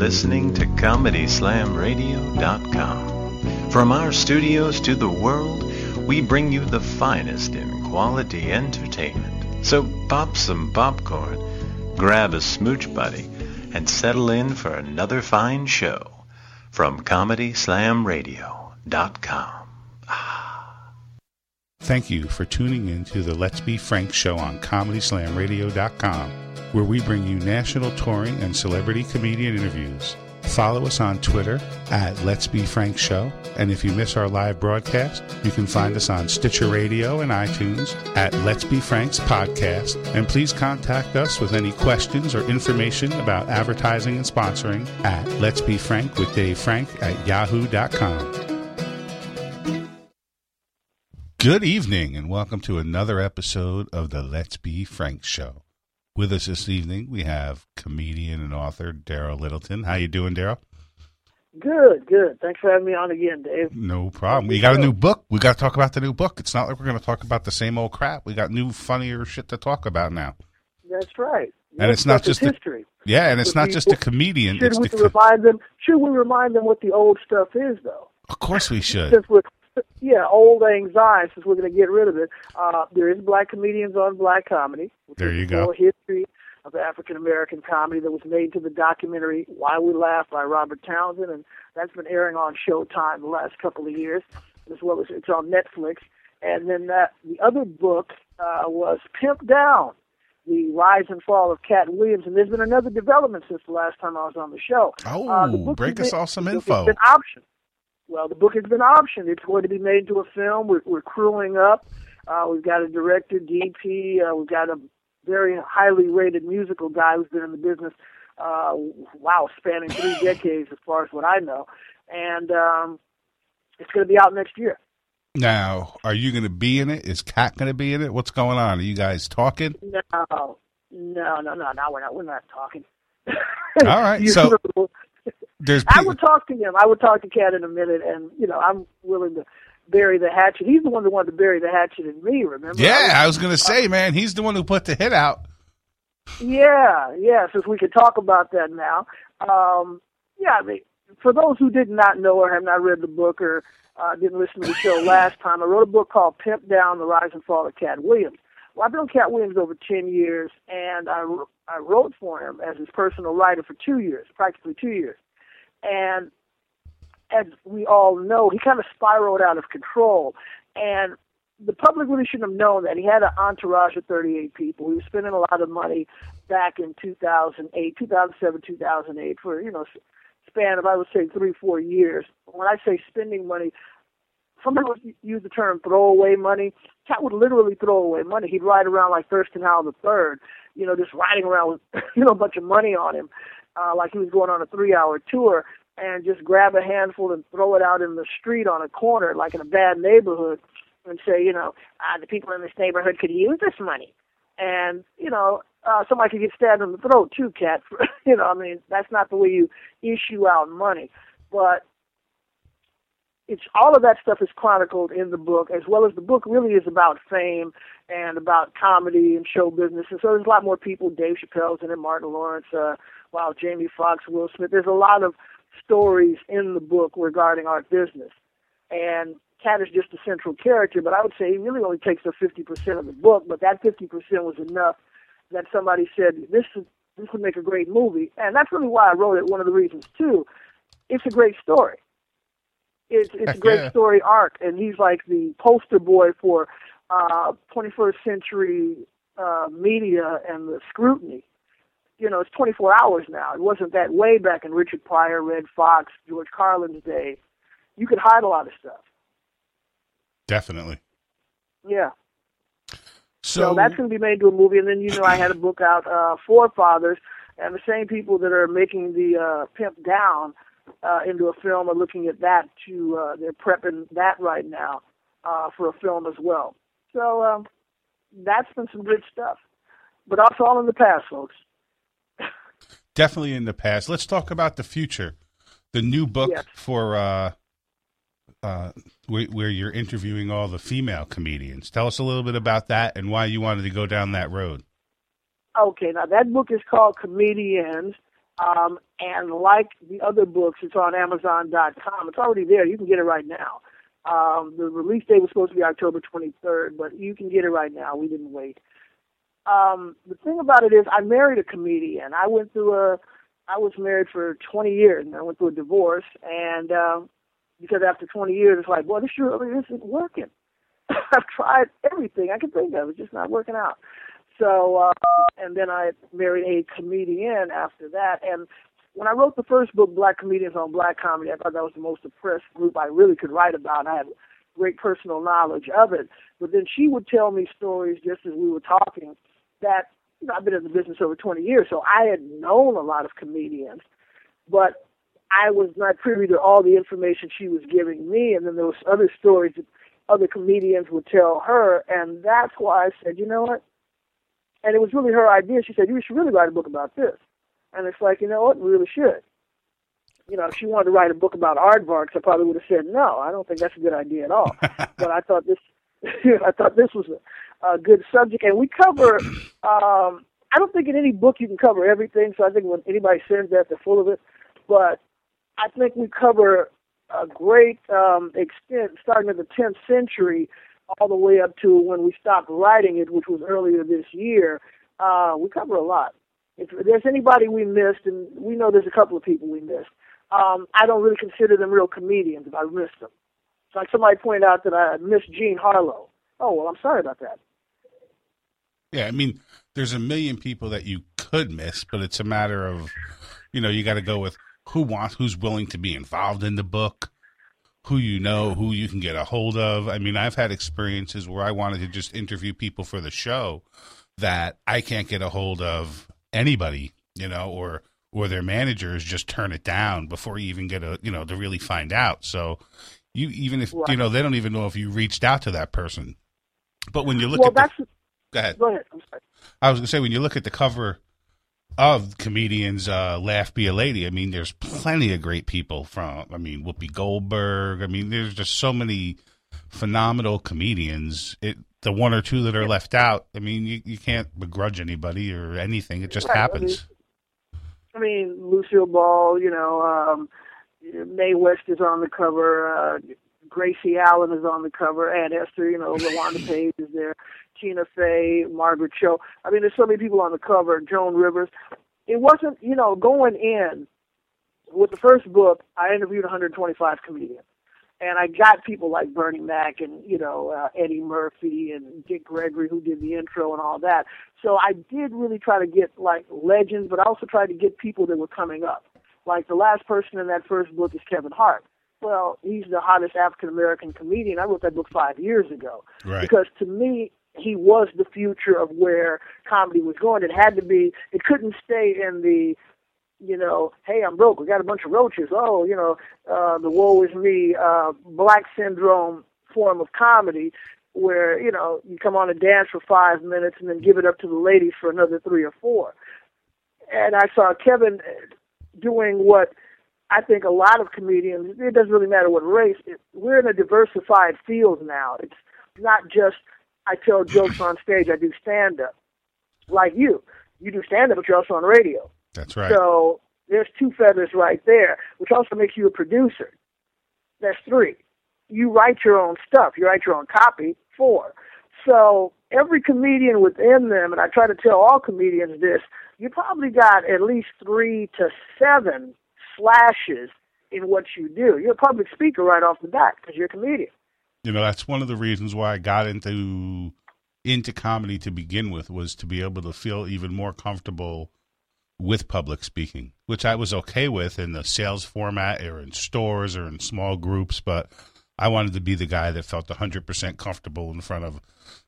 listening to ComedySlamRadio.com. From our studios to the world, we bring you the finest in quality entertainment. So pop some popcorn, grab a smooch buddy, and settle in for another fine show from ComedySlamRadio.com. Thank you for tuning in to the Let's Be Frank show on ComedySlamRadio.com, where we bring you national touring and celebrity comedian interviews. Follow us on Twitter at Let's Be Frank Show, and if you miss our live broadcast, you can find us on Stitcher Radio and iTunes at Let's Be Frank's podcast. And please contact us with any questions or information about advertising and sponsoring at Let's Be Frank with Dave Frank at yahoo.com. Good evening, and welcome to another episode of the Let's Be Frank Show. With us this evening, we have comedian and author Darryl Littleton. How you doing, Darryl? Good, good. Thanks for having me on again, Dave. No problem. We got a new book. We got to talk about the new book. It's not like we're going to talk about the same old crap. We got new, funnier shit to talk about now. That's right. And Yes, it's not just the- history. Yeah, and it's But not we- just a comedian. Should It's we the, remind them? Should we remind them what the old stuff is, though? of course we should. Since we're yeah, old anxiety. Since we're going to get rid of it, uh, there is black comedians on black comedy. There you go. History of African American comedy that was made to the documentary "Why We Laugh" by Robert Townsend, and that's been airing on Showtime the last couple of years, as well as it's on Netflix. And then that the other book uh, was Pimp Down, the rise and fall of Katt Williams. And there's been another development since the last time I was on the show. Oh, Uh, the book break us off some info. has been optioned. Well, the book has been optioned. It's going to be made into a film. We're, we're crewing up. Uh, we've got a director, DP. Uh, we've got a very highly rated musical guy who's been in the business, uh, wow, spanning three decades as far as what I know. And um, it's going to be out next year. Now, are you going to be in it? Is Katt going to be in it? What's going on? Are you guys talking? No, no, no, no, no. We're not. We're not talking. All right, so- There's I would talk to him. I would talk to Katt in a minute, and you know, I'm willing to bury the hatchet. He's the one that wanted to bury the hatchet in me. Remember? yeah, I was going to say, man, he's the one who put the hit out. Yeah, yeah. Since we could talk about that now, um, yeah. I mean, for those who did not know or have not read the book or uh, didn't listen to the show last time, I wrote a book called "Pimp Down: The Rise and Fall of Katt Williams." Well, I've known Katt Williams over ten years, and I I wrote for him as his personal writer for two years, practically two years, and as we all know, he kind of spiraled out of control, and the public really shouldn't have known that he had an entourage of 38 people. He was spending a lot of money back in 2008, 2007, 2008 for you know span of I would say three, four years. When I say spending money, some people use the term throwaway money. Katt would literally throw away money. He'd ride around like Thurston Howell the third, you know, just riding around with you know a bunch of money on him, uh, like he was going on a three-hour tour, and just grab a handful and throw it out in the street on a corner, like in a bad neighborhood, and say, you know, uh, the people in this neighborhood could use this money, and you know, uh, somebody could get stabbed in the throat too, Katt. you know, I mean, that's not the way you issue out money, but it's all of that stuff is chronicled in the book, as well as the book really is about fame and about comedy and show business. And so there's a lot more people. Dave Chappelle's in it, Martin Lawrence, uh, wow, Jamie Foxx, Will Smith. There's a lot of stories in the book regarding our business. And Katt is just a central character, but I would say he really only takes up 50% of the book, but that 50% was enough that somebody said, this, is, this would make a great movie. And that's really why I wrote it, one of the reasons, too. It's a great story it's it's a great yeah. story arc, and he's like the poster boy for uh, 21st century uh, media and the scrutiny. You know, it's 24 hours now. It wasn't that way back in Richard Pryor, Redd Foxx, George Carlin's day. You could hide a lot of stuff. Definitely. Yeah. So, So that's going to be made into a movie, and then you know I had a book out, uh, Forefathers, and the same people that are making the uh, Pimp Down uh, into a film are looking at that to uh, they're prepping that right now uh, for a film as well. So um, that's been some good stuff, but also all in the past, folks. Definitely in the past. Let's talk about the future. The new book Yes. for uh, uh, where, where you're interviewing all the female comedians. Tell us a little bit about that and why you wanted to go down that road. Okay, now that book is called Comediennes. Um, and like the other books, it's on Amazon.com. It's already there. You can get it right now. Um, the release date was supposed to be October 23rd, but you can get it right now. We didn't wait. Um, the thing about it is, I married a comedian. I went through a, I was married for 20 years, and I went through a divorce. And uh, because after 20 years, it's like, well, this really isn't working. I've tried everything I can think of. It's just not working out. So, uh, and then I married a comedian after that. And when I wrote the first book, Black Comedians on Black Comedy, I thought that was the most oppressed group I really could write about. I had great personal knowledge of it. But then she would tell me stories just as we were talking that, you know, I've been in the business over 20 years, so I had known a lot of comedians, but I was not privy to all the information she was giving me. And then there was other stories that other comedians would tell her. And that's why I said, you know what? And it was really her idea. She said, you should really write a book about this. And it's like, you know what? We really should. You know, if she wanted to write a book about aardvarks, I probably would have said no. I don't think that's a good idea at all. but I thought this, I thought this was a, a good subject, and we cover. Um, I don't think in any book you can cover everything. So I think when anybody says that, they're full of it. But I think we cover a great um, extent, starting in the 10th century all the way up to when we stopped writing it, which was earlier this year. Uh, we cover a lot. If there's anybody we missed, and we know there's a couple of people we missed, um, I don't really consider them real comedians if I missed them. It's like somebody pointed out that I missed Jean Harlow. Oh, well, I'm sorry about that. Yeah, I mean, there's a million people that you could miss, but it's a matter of, you know, you got to go with who wants, who's willing to be involved in the book, who you know, who you can get a hold of. I mean, I've had experiences where I wanted to just interview people for the show that I can't get a hold of anybody, you know, or or their managers just turn it down before you even get a, you know, to really find out. So you even if right. you know they don't even know if you reached out to that person. But when you look well, at that's, the, go ahead. Go ahead. I'm sorry. I was going to say when you look at the cover of comediennes uh, laugh be a lady i mean there's plenty of great people from i mean whoopi goldberg i mean there's just so many phenomenal comedians it the one or two that are left out i mean you, you can't begrudge anybody or anything it just right. happens I mean, I mean lucille ball you know um mae west is on the cover uh gracie allen is on the cover and esther you know lawanda page is there Tina Fey, Margaret Cho. I mean, there's so many people on the cover. Joan Rivers. It wasn't, you know, going in with the first book. I interviewed 125 comedians, and I got people like Bernie Mac and you know uh, Eddie Murphy and Dick Gregory who did the intro and all that. So I did really try to get like legends, but I also tried to get people that were coming up. Like the last person in that first book is Kevin Hart. Well, he's the hottest African American comedian. I wrote that book five years ago right. because to me, he was the future of where comedy was going. It had to be. It couldn't stay in the, you know, hey, I'm broke. We got a bunch of roaches. Oh, you know, uh, the woe is me, uh, black syndrome form of comedy, where you know you come on and dance for five minutes and then give it up to the ladies for another three or four. And I saw Kevin doing what I think a lot of comedians. It doesn't really matter what race. It, we're in a diversified field now. It's not just I tell jokes on stage. I do stand up, like you. You do stand up, but you're also on radio. That's right. So there's two feathers right there, which also makes you a producer. That's three. You write your own stuff. You write your own copy. Four. So every comedian within them, and I try to tell all comedians this, you probably got at least three to seven slashes in what you do. You're a public speaker right off the bat because you're a comedian. You know, that's one of the reasons why I got into into comedy to begin with was to be able to feel even more comfortable with public speaking, which I was okay with in the sales format or in stores or in small groups, but I wanted to be the guy that felt 100% comfortable in front of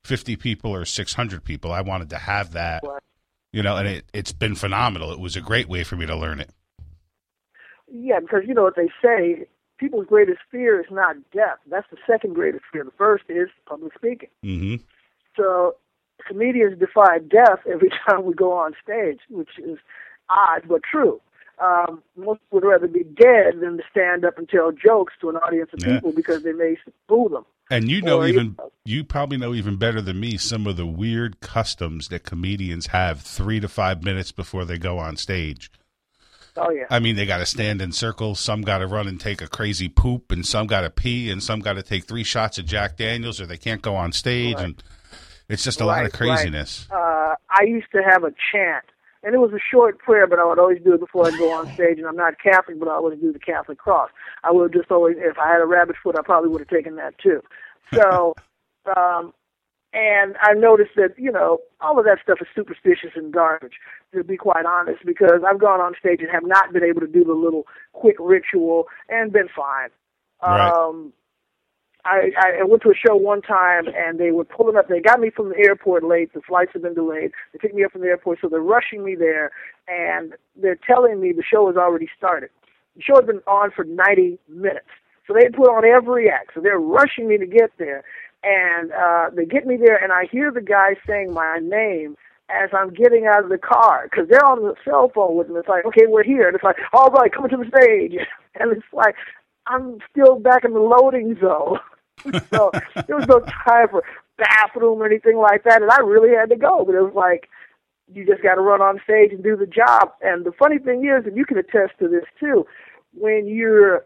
50 people or 600 people. I wanted to have that, you know, and it, it's been phenomenal. It was a great way for me to learn it. Yeah, because you know what they say people's greatest fear is not death. That's the second greatest fear. The first is public speaking. Mm-hmm. So comedians defy death every time we go on stage, which is odd but true. Um, most would rather be dead than to stand up and tell jokes to an audience of yeah. people because they may fool them. And you know or, even you probably know even better than me some of the weird customs that comedians have three to five minutes before they go on stage. Oh yeah. I mean, they got to stand in circles. Some got to run and take a crazy poop, and some got to pee, and some got to take three shots of Jack Daniels, or they can't go on stage, Right. and it's just a Right, lot of craziness. uh, I used to have a chant, and it was a short prayer, but I would always do it before I'd go on stage. And I'm not Catholic, but I would do the Catholic cross. I would just always, if I had a rabbit foot, I probably would have taken that too. So, um, and I noticed that you know all of that stuff is superstitious and garbage. To be quite honest, because I've gone on stage and have not been able to do the little quick ritual and been fine. Right. Um, I, I went to a show one time and they were pulling up. They got me from the airport late. The flights have been delayed. They picked me up from the airport, so they're rushing me there and they're telling me the show has already started. The show had been on for 90 minutes. So they had put on every act. So they're rushing me to get there. And uh, they get me there and I hear the guy saying my name as I'm getting out of the car because they're on the cell phone with me. It's like, okay, we're here. And it's like, all right, coming to the stage. And it's like, I'm still back in the loading zone. so there was no time for bathroom or anything like that, and I really had to go. But it was like you just got to run on stage and do the job. And the funny thing is, and you can attest to this too, when you're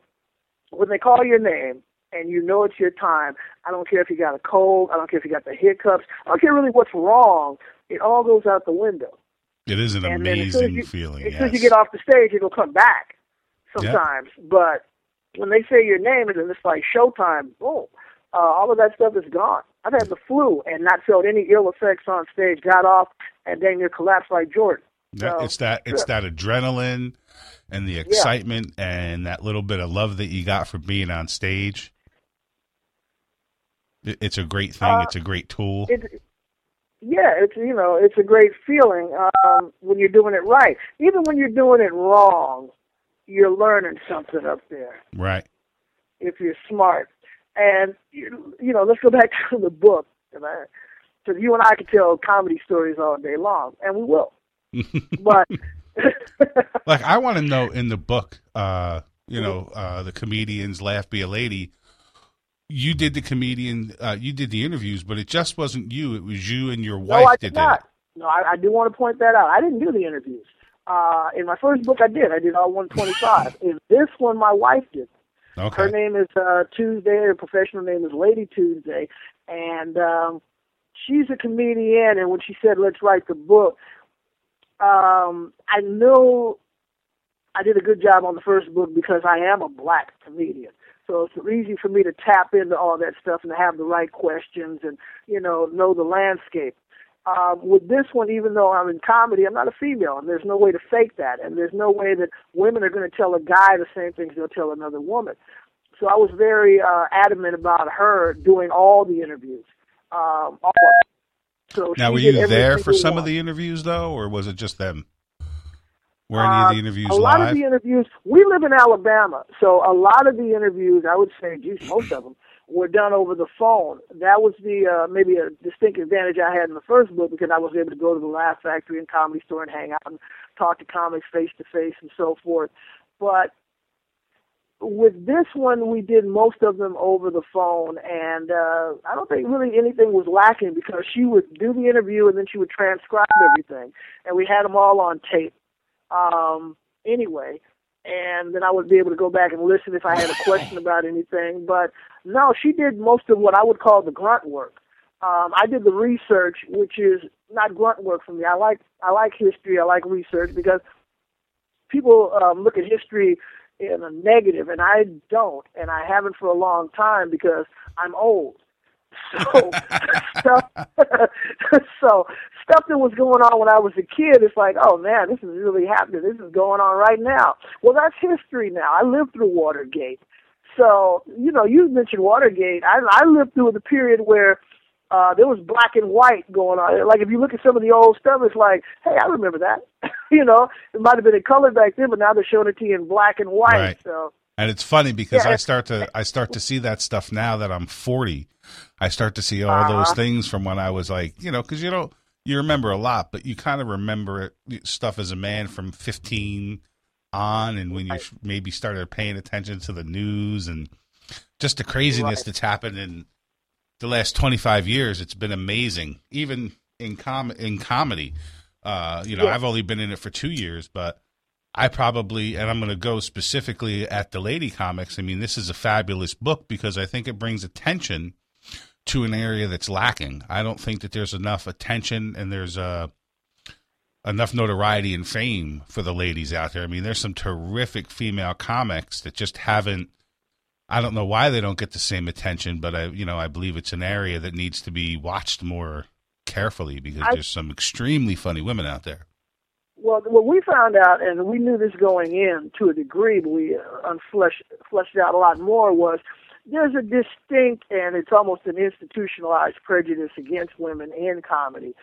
when they call your name and you know it's your time, I don't care if you got a cold, I don't care if you got the hiccups, I don't care really what's wrong. It all goes out the window. It is an And then as amazing you- feeling. As yes. soon as you get off the stage, it'll come back Yeah. sometimes. But when they say your name and then it's like showtime, boom, uh, all of that stuff is gone. I've had the flu and not felt any ill effects on stage. Got off and then you collapsed like Jordan. So, it's that it's sure. that adrenaline and the excitement and that little bit of love that you got for being on stage. It- It's a great thing. Uh, it's a great tool. It, yeah, it's you know it's a great feeling um, when you're doing it right. Even when you're doing it wrong, you're learning something up there. right. if you're smart. And you, you know, let's go back to the book, because you and I could tell comedy stories all day long, and we will. But Like I want to know in the book, uh, you know, uh, the comediennes laugh be a lady. You did the comedian, uh, you did the interviews, but it just wasn't you. It was you and your no, wife I that did did not. No, I, I do want to point that out. I didn't do the interviews. Uh, in my first book, I did. I did all 125. in this one, my wife did. Okay. Her name is uh, Tuezdae. Her professional name is Lady Tuezdae, and um, she's a comedian. And when she said, "Let's write the book," um, I knew I did a good job on the first book because I am a black comedian. So it's easy for me to tap into all that stuff and to have the right questions and you know know the landscape. Um, with this one, even though I'm in comedy, I'm not a female, and there's no way to fake that, and there's no way that women are going to tell a guy the same things they'll tell another woman. So I was very uh, adamant about her doing all the interviews, um, all of them. So Now, were you there for some one. of the interviews though, or was it just them? Were any of Uh, the interviews a lot live? of the interviews. We live in Alabama, so a lot of the interviews, I would say, geez, most of them were done over the phone. That was the uh, maybe a distinct advantage I had in the first book because I was able to go to the Laugh Factory and Comedy Store and hang out and talk to comics face to face and so forth. But with this one, we did most of them over the phone, and uh, I don't think really anything was lacking because she would do the interview and then she would transcribe everything, and we had them all on tape um, anyway. And then I would be able to go back and listen if I had a question about anything. But no, she did most of what I would call the grunt work. Um, I did the research, which is not grunt work for me. I like I like history. I like research because people um, look at history in a negative, and I don't, and I haven't for a long time because I'm old. So stuff, so stuff that was going on when I was a kid, it's like, oh man, this is really happening. This is going on right now. Well, that's history now. I lived through Watergate, so you know, you mentioned Watergate. I I lived through the period where uh, there was black and white going on. Like if you look at some of the old stuff, it's like, hey, I remember that. you know, it might have been in color back then, but now they're showing it to you in black and white. Right. So And it's funny because Yeah, I start to I start to see that stuff now that I'm 40. I start to see all Uh-huh. those things from when I was like, you know, because you don't you remember a lot, but you kind of remember it, stuff as a man from 15 on, and when you Right. maybe started paying attention to the news and just the craziness Right. that's happened in the last 25 years. It's been amazing, even in com in comedy. Uh, you know, Yeah. I've only been in it for two years, but I probably, and I'm going to go specifically at the lady comics. I mean, this is a fabulous book because I think it brings attention to an area that's lacking. I don't think that there's enough attention and there's uh, enough notoriety and fame for the ladies out there. I mean, there's some terrific female comics that just haven't. I don't know why they don't get the same attention, but I, you know, I believe it's an area that needs to be watched more carefully because I, there's some extremely funny women out there. Well, what we found out, and we knew this going in to a degree, but we unfleshed fleshed out a lot more, was there's a distinct and it's almost an institutionalized prejudice against women in comedy.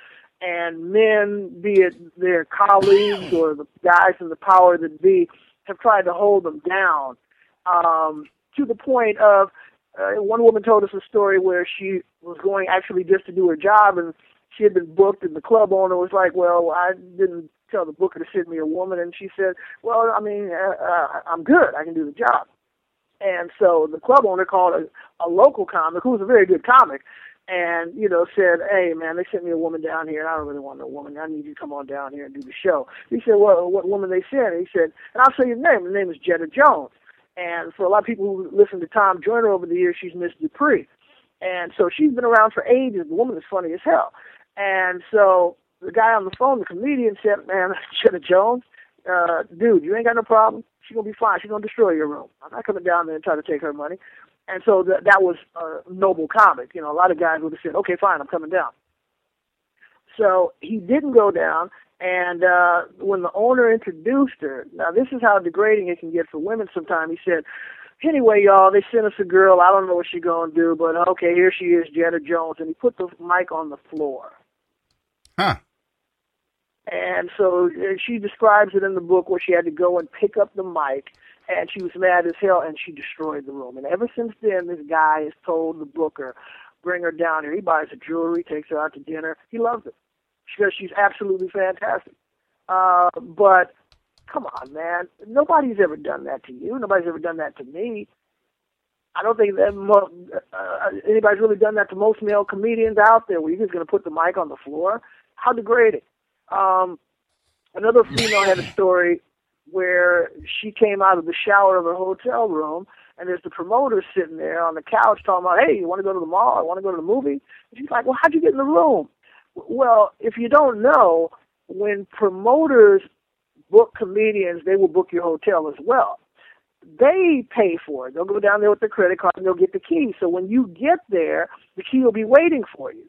And men, be it their colleagues or the guys in the power that be, have tried to hold them down um, to the point of uh, one woman told us a story where she was going actually just to do her job and she had been booked and the club owner was like, well, I didn't tell the booker to send me a woman, and she said, "Well, I mean, uh, uh, I'm good. I can do the job." And so the club owner called a, a local comic who was a very good comic, and you know said, "Hey, man, they sent me a woman down here, and I don't really want no woman. I need you to come on down here and do the show." He said, "Well, what woman they sent?" He said, "And I'll say your name. The name is Jedda Jones." And for a lot of people who listen to Tom Joyner over the years, she's Miss Dupree. And so she's been around for ages. The woman is funny as hell. And so the guy on the phone, the comedian, said, "Man, Jedda Jones, uh, dude, you ain't got no problem. She's gonna be fine. She's gonna destroy your room. I'm not coming down there and try to take her money." And so that was a noble comic. You know, a lot of guys would have said, "Okay, fine, I'm coming down." So he didn't go down. And uh, when the owner introduced her, now this is how degrading it can get for women. Sometimes he said, "Anyway, y'all, they sent us a girl. I don't know what she's gonna do, but okay, here she is, Jedda Jones." And he put the mic on the floor. Huh. And so she describes it in the book where she had to go and pick up the mic, and she was mad as hell, and she destroyed the room. And ever since then, this guy has told the booker, bring her down here. He buys her jewelry, takes her out to dinner. He loves it because she's absolutely fantastic. Uh, but come on, man, nobody's ever done that to you. Nobody's ever done that to me. I don't think that mo- uh, anybody's really done that to most male comedians out there. Where you're just going to put the mic on the floor? How degrading! Um, another female had a story where she came out of the shower of her hotel room and there's the promoter sitting there on the couch talking about, hey, you want to go to the mall? I want to go to the movie. And she's like, well, how'd you get in the room? Well, if you don't know, when promoters book comedians, they will book your hotel as well. They pay for it. They'll go down there with their credit card and they'll get the key. So when you get there, the key will be waiting for you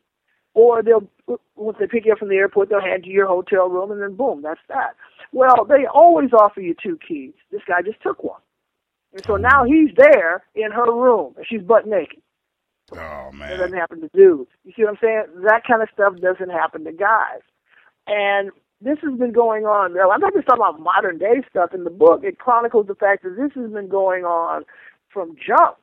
or they'll once they pick you up from the airport, they'll hand you your hotel room, and then boom, that's that. Well, they always offer you two keys. This guy just took one, and so now he's there in her room, and she's butt naked. Oh man, it doesn't happen to dudes. You see what I'm saying? That kind of stuff doesn't happen to guys, and this has been going on. I'm not just talking about modern day stuff in the book. It chronicles the fact that this has been going on from jump.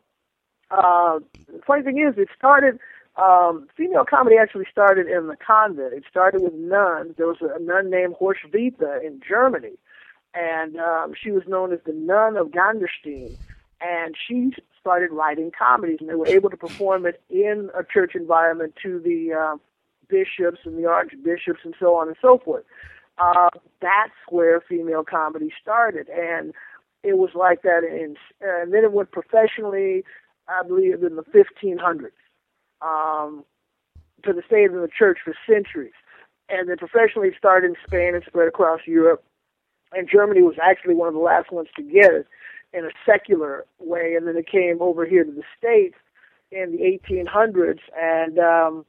Uh, the funny thing is, it started um, female comedy actually started in the convent. It started with nuns. There was a, nun named Hroswitha in Germany, and um, she was known as the Nun of Gandersheim. And she started writing comedies, and they were able to perform it in a church environment to the uh, bishops and the archbishops and so on and so forth. Uh, that's where female comedy started, and it was like that. In, and then it went professionally, I believe, in the 1500s um, to the state of the church for centuries. And then professionally started in Spain and spread across Europe. And Germany was actually one of the last ones to get it in a secular way. And then it came over here to the States in the 1800s. And um,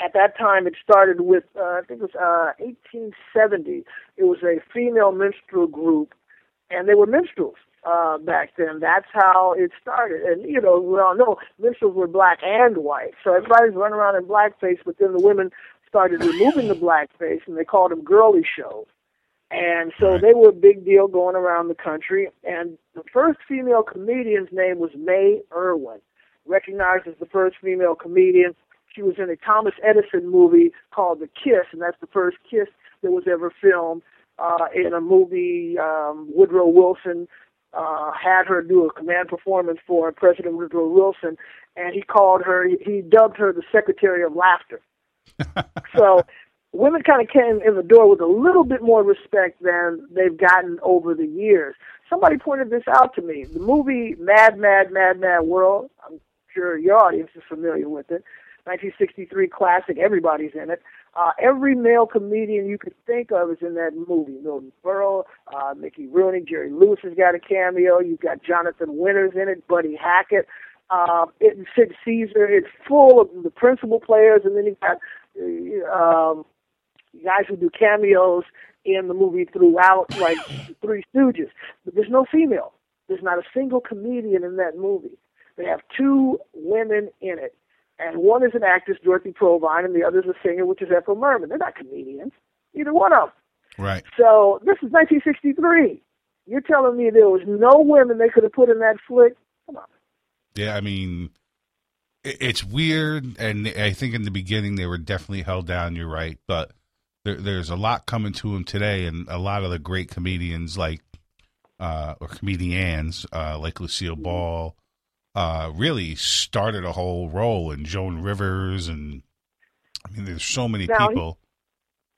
at that time, it started with, uh, I think it was uh, 1870. It was a female minstrel group, and they were minstrels uh, back then. That's how it started. And, you know, we all know minstrels were black and white. So everybody's running around in blackface, but then the women started removing the blackface and they called them girly shows. And so right. they were a big deal going around the country. And the first female comedian's name was May Irwin, recognized as the first female comedian. She was in a Thomas Edison movie called The Kiss, and that's the first kiss that was ever filmed uh, in a movie. Um, Woodrow Wilson uh, had her do a command performance for President Woodrow Wilson, and he called her, he, he dubbed her the Secretary of Laughter. so women kind of came in the door with a little bit more respect than they've gotten over the years. Somebody pointed this out to me. The movie Mad, Mad, Mad, Mad World. I'm sure your audience is familiar with it. 1963 classic. Everybody's in it. Uh, every male comedian you could think of is in that movie. Milton Berle, uh, Mickey Rooney, Jerry Lewis has got a cameo. You've got Jonathan Winters in it, Buddy Hackett, uh, it, Sid Caesar. It's full of the principal players, and then you've got um, guys who do cameos in the movie throughout, like Three Stooges. But there's no female. There's not a single comedian in that movie. They have two women in it and one is an actress, Dorothy Provine, and the other is a singer, which is Ethel Merman. They're not comedians, either one of them. Right. So this is 1963. You're telling me there was no women they could have put in that flick? Come on. Yeah, I mean, it's weird, and I think in the beginning they were definitely held down. You're right, but there, there's a lot coming to them today, and a lot of the great comedians like uh, or comedians uh, like Lucille Ball uh, really started a whole role in Joan Rivers, and I mean, there's so many now, people.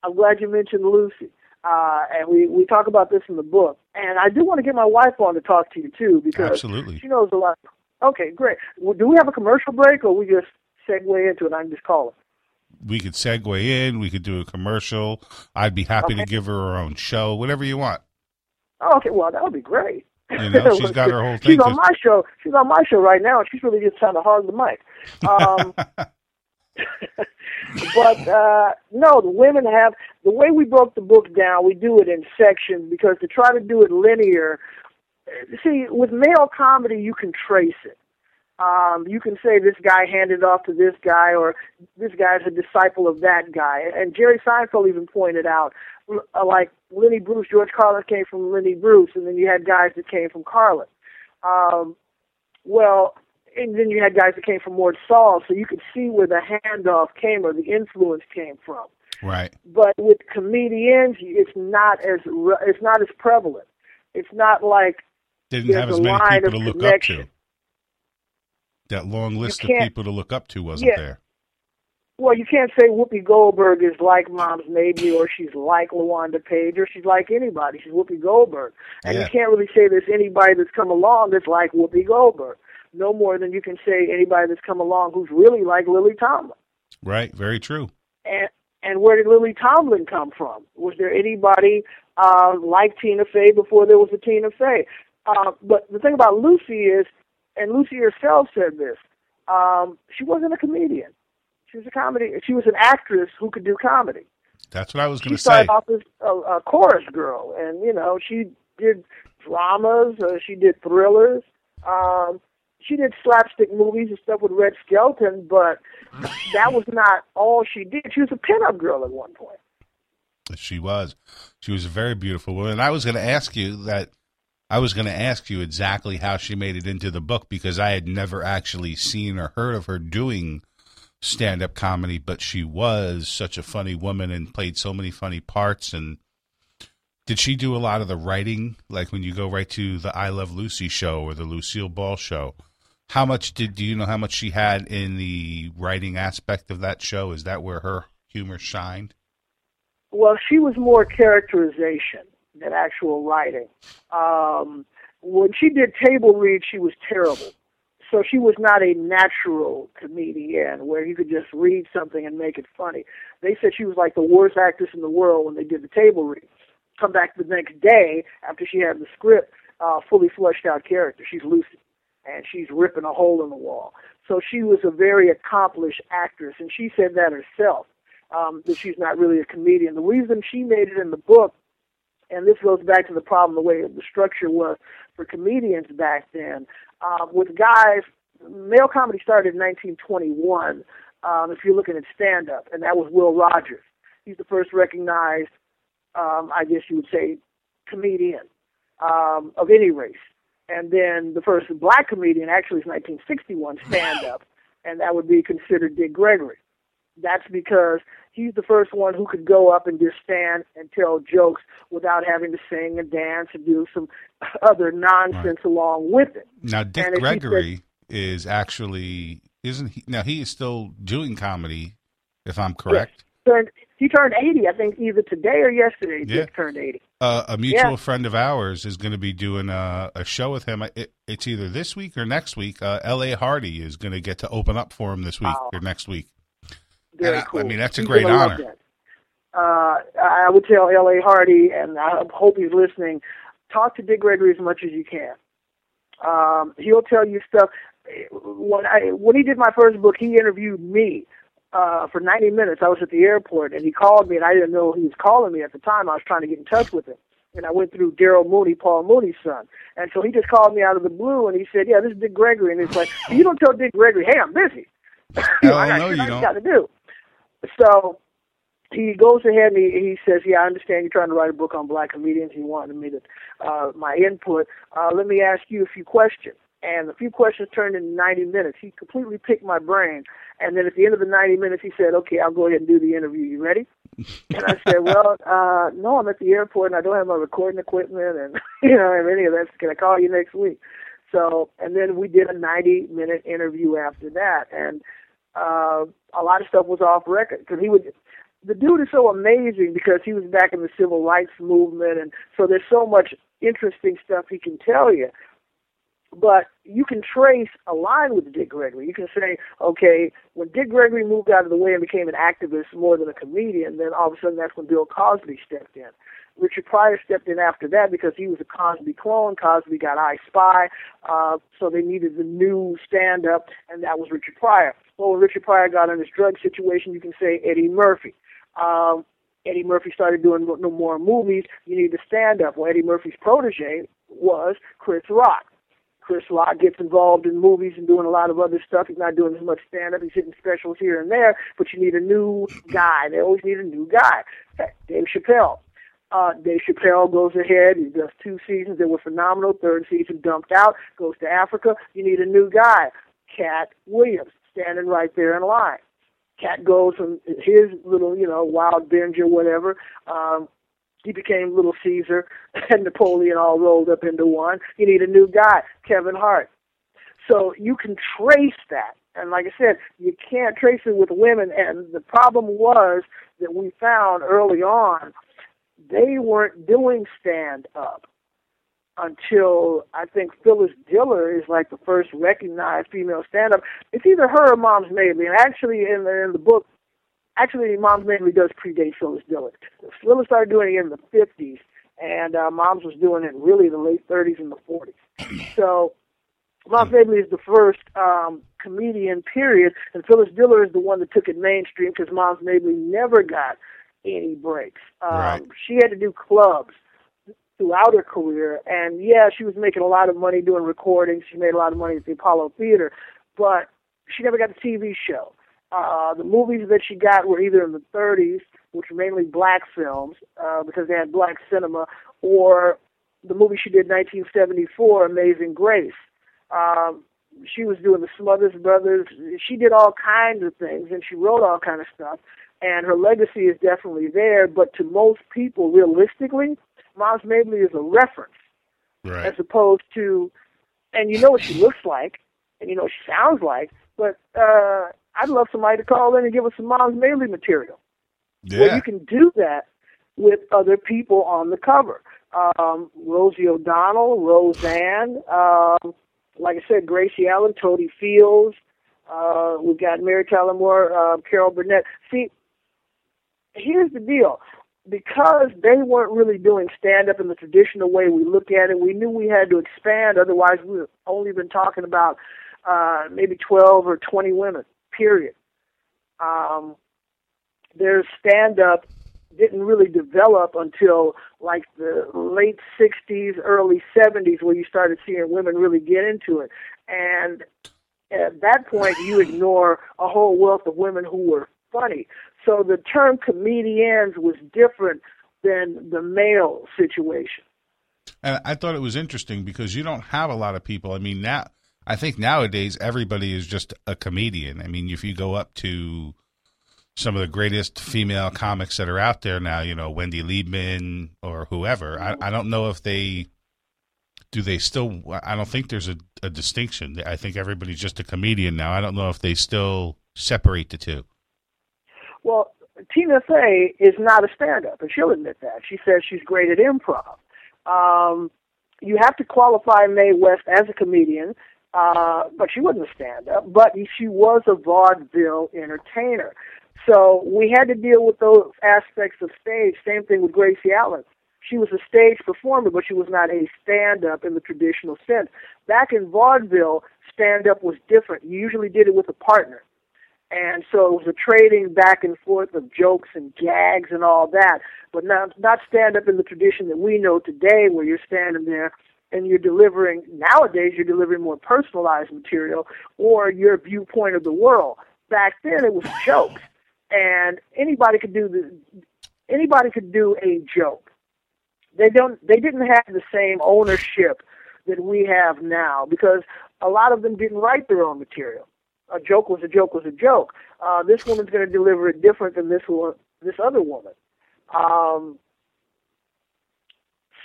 I'm glad you mentioned Lucy. Uh, and we, we talk about this in the book. And I do want to get my wife on to talk to you too because Absolutely. she knows a lot. Okay, great. Well, do we have a commercial break or we just segue into it? I'm just calling. We could segue in. We could do a commercial. I'd be happy okay. to give her her own show, whatever you want. Oh, okay, well that would be great. You know, she's got her whole thing. She's on my show. She's on my show right now, and she's really just trying to hog the mic. Um, but uh, no, the women have the way we broke the book down. We do it in sections because to try to do it linear. See, with male comedy, you can trace it. Um, you can say this guy handed off to this guy, or this guy's a disciple of that guy. And Jerry Seinfeld even pointed out uh, like Lenny Bruce, George Carlin came from Lenny Bruce, and then you had guys that came from Carlin. Um, well, and then you had guys that came from Mort Sahl, so you could see where the handoff came or the influence came from. Right. But with comedians, it's not as it's not as prevalent. It's not like didn't have as many people to look up to. That long list of people to look up to wasn't yeah, there. Well, you can't say Whoopi Goldberg is like Moms Mabley or she's like LaWanda Page or she's like anybody. She's Whoopi Goldberg. And yeah. you can't really say there's anybody that's come along that's like Whoopi Goldberg. No more than you can say anybody that's come along who's really like Lily Tomlin. Right, very true. And and where did Lily Tomlin come from? Was there anybody uh, like Tina Fey before there was a Tina Fey? Uh, but the thing about Lucy is, and Lucy herself said this, um, she wasn't a comedian she was a comedy. She was an actress who could do comedy. That's what I was going to say. She started off as a, a chorus girl, and you know she did dramas. Uh, she did thrillers. Um, she did slapstick movies and stuff with Red Skelton, but that was not all she did. She was a pinup girl at one point. She was. She was a very beautiful woman. And I was going to ask you that. I was going to ask you exactly how she made it into the book because I had never actually seen or heard of her doing stand up comedy, but she was such a funny woman and played so many funny parts. And did she do a lot of the writing? Like when you go right to the I Love Lucy show or the Lucille Ball show, how much did do you know how much she had in the writing aspect of that show? Is that where her humor shined? Well, she was more characterization than actual writing. Um, when she did table read, she was terrible so she was not a natural comedian where you could just read something and make it funny. They said she was like the worst actress in the world when they did the table read. Come back the next day after she had the script, uh, fully fleshed out character. She's Lucy, and she's ripping a hole in the wall. So she was a very accomplished actress, and she said that herself um, that she's not really a comedian. The reason she made it in the book, and this goes back to the problem the way the structure was for comedians back then, um, with guys. Male comedy started in 1921. Um, if you're looking at stand up, and that was Will Rogers. He's the first recognized, um, I guess you would say, comedian um, of any race. And then the first black comedian actually is 1961 stand up, and that would be considered Dick Gregory. That's because he's the first one who could go up and just stand and tell jokes without having to sing and dance and do some other nonsense right. along with it. Now, Dick Gregory said, is actually isn't he? Now he is still doing comedy, if I'm correct. Yes. he turned 80, I think, either today or yesterday. Yeah. Dick turned 80. Uh, a mutual yeah. friend of ours is going to be doing a, a show with him. It, it's either this week or next week. Uh, L.A. Hardy is going to get to open up for him this week or next week. Very I, cool. I mean, that's a he's great honor. Uh, I would tell L.A. Hardy, and I hope he's listening, talk to Dick Gregory as much as you can. Um, he'll tell you stuff. When I when he did my first book, he interviewed me uh, for 90 minutes. I was at the airport, and he called me, and I didn't know he was calling me at the time. I was trying to get in touch with him. And I went through Daryl Mooney, Paul Mooney's son. And so he just called me out of the blue, and he said, yeah, this is Dick Gregory. And he's like, you don't tell Dick Gregory, hey, I'm busy. you know, I got no, you I don't. got to do. So he goes ahead and he, he says, "Yeah, I understand you're trying to write a book on black comedians. He wanted me to uh, my input. Uh, let me ask you a few questions." And a few questions turned into 90 minutes. He completely picked my brain. And then at the end of the 90 minutes, he said, "Okay, I'll go ahead and do the interview. You ready?" and I said, "Well, uh, no, I'm at the airport and I don't have my recording equipment, and you know, have any of that. Can I call you next week?" So, and then we did a 90 minute interview after that, and uh, a lot of stuff was off record because he would the dude is so amazing because he was back in the civil rights movement, and so there's so much interesting stuff he can tell you. But you can trace a line with Dick Gregory. You can say, okay, when Dick Gregory moved out of the way and became an activist more than a comedian, then all of a sudden that's when Bill Cosby stepped in. Richard Pryor stepped in after that because he was a Cosby clone. Cosby got I Spy, uh, so they needed the new stand-up, and that was Richard Pryor. Well, when Richard Pryor got in his drug situation, you can say Eddie Murphy. Um, Eddie Murphy started doing no more movies. You need to stand up. Well, Eddie Murphy's protege was Chris Rock. Chris Rock gets involved in movies and doing a lot of other stuff. He's not doing as much stand up. He's hitting specials here and there, but you need a new guy. They always need a new guy. Dave Chappelle. Uh, Dave Chappelle goes ahead. He does two seasons that were phenomenal. Third season dumped out. Goes to Africa. You need a new guy. Katt Williams standing right there in line. Katt goes from his little, you know, wild binge or whatever. Um, he became Little Caesar and Napoleon all rolled up into one. You need a new guy, Kevin Hart. So you can trace that. And like I said, you can't trace it with women. And the problem was that we found early on, they weren't doing stand up until I think Phyllis Diller is like the first recognized female stand-up. It's either her or Moms Mabley. And actually, in the, in the book, actually, Moms Mabley does predate Phyllis Diller. Phyllis started doing it in the 50s, and uh, Moms was doing it really in the late 30s and the 40s. So Moms Mabley is the first um, comedian, period, and Phyllis Diller is the one that took it mainstream because Moms Mabley never got any breaks. Um, right. She had to do clubs throughout her career. And yeah, she was making a lot of money doing recordings. She made a lot of money at the Apollo Theater, but she never got a TV show. Uh, the movies that she got were either in the 30s, which were mainly black films uh, because they had black cinema, or the movie she did in 1974, Amazing Grace. Um, she was doing the Smothers Brothers. She did all kinds of things, and she wrote all kind of stuff. And her legacy is definitely there. But to most people, realistically, Moms Mabley is a reference, right. as opposed to, and you know what she looks like, and you know what she sounds like, but uh, I'd love somebody to call in and give us some Moms Mabley material. Yeah. Well, you can do that with other people on the cover. Um, Rosie O'Donnell, Roseanne, um, like I said, Gracie Allen, Totie Fields. Uh, we've got Mary Tyler Moore, uh, Carol Burnett. See, here's the deal because they weren't really doing stand up in the traditional way we look at it, we knew we had to expand. Otherwise, we would have only been talking about uh, maybe 12 or 20 women, period. Um, their stand up didn't really develop until like the late 60s, early 70s, where you started seeing women really get into it. And at that point, you ignore a whole wealth of women who were funny. So the term comediennes was different than the male situation. And I thought it was interesting because you don't have a lot of people. I mean, now I think nowadays everybody is just a comedian. I mean, if you go up to some of the greatest female comics that are out there now, you know, Wendy Liebman or whoever, I, mm-hmm. I don't know if they do they still I don't think there's a, a distinction. I think everybody's just a comedian now. I don't know if they still separate the two. Well, Tina Fey is not a stand-up, and she'll admit that. She says she's great at improv. Um, you have to qualify Mae West as a comedian, uh, but she wasn't a stand-up. But she was a vaudeville entertainer. So we had to deal with those aspects of stage. Same thing with Gracie Allen. She was a stage performer, but she was not a stand-up in the traditional sense. Back in vaudeville, stand-up was different. You usually did it with a partner. And so it was a trading back and forth of jokes and gags and all that, but not not stand up in the tradition that we know today, where you're standing there and you're delivering. Nowadays, you're delivering more personalized material or your viewpoint of the world. Back then, it was jokes, and anybody could do the anybody could do a joke. They don't. They didn't have the same ownership that we have now because a lot of them didn't write their own material a joke was a joke was a joke. Uh, this woman's going to deliver it different than this one, this other woman. Um,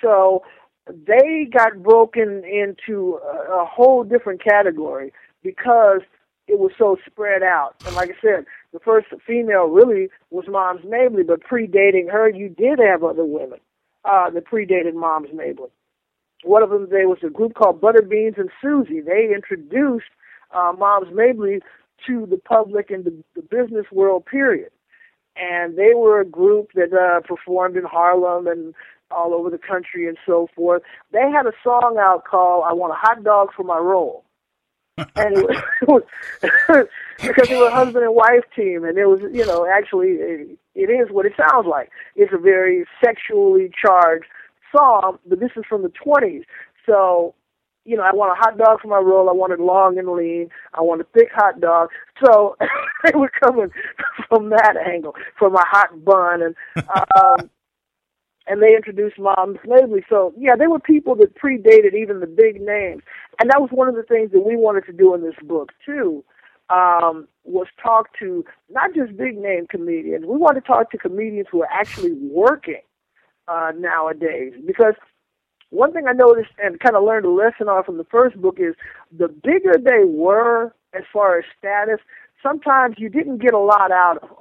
so they got broken into a, a whole different category because it was so spread out. And like I said, the first female really was Moms Mabley, but predating her, you did have other women uh, that predated Moms Mabley. One of them, there was a group called Butterbeans and Susie. They introduced uh, Moms Mabley to the public and the, the business world, period. And they were a group that uh, performed in Harlem and all over the country and so forth. They had a song out called "I Want a Hot Dog for My Roll," and it was, because they were a husband and wife team, and it was you know actually it, it is what it sounds like. It's a very sexually charged song, but this is from the 20s, so you know, I want a hot dog for my roll. I want it long and lean. I want a thick hot dog. So they were coming from that angle, from a hot bun, and um, and they introduced Moms Mabley. So yeah, they were people that predated even the big names, and that was one of the things that we wanted to do in this book too. Um, was talk to not just big name comedians. We want to talk to comedians who are actually working uh, nowadays because one thing I noticed and kind of learned a lesson on from the first book is the bigger they were as far as status, sometimes you didn't get a lot out of them.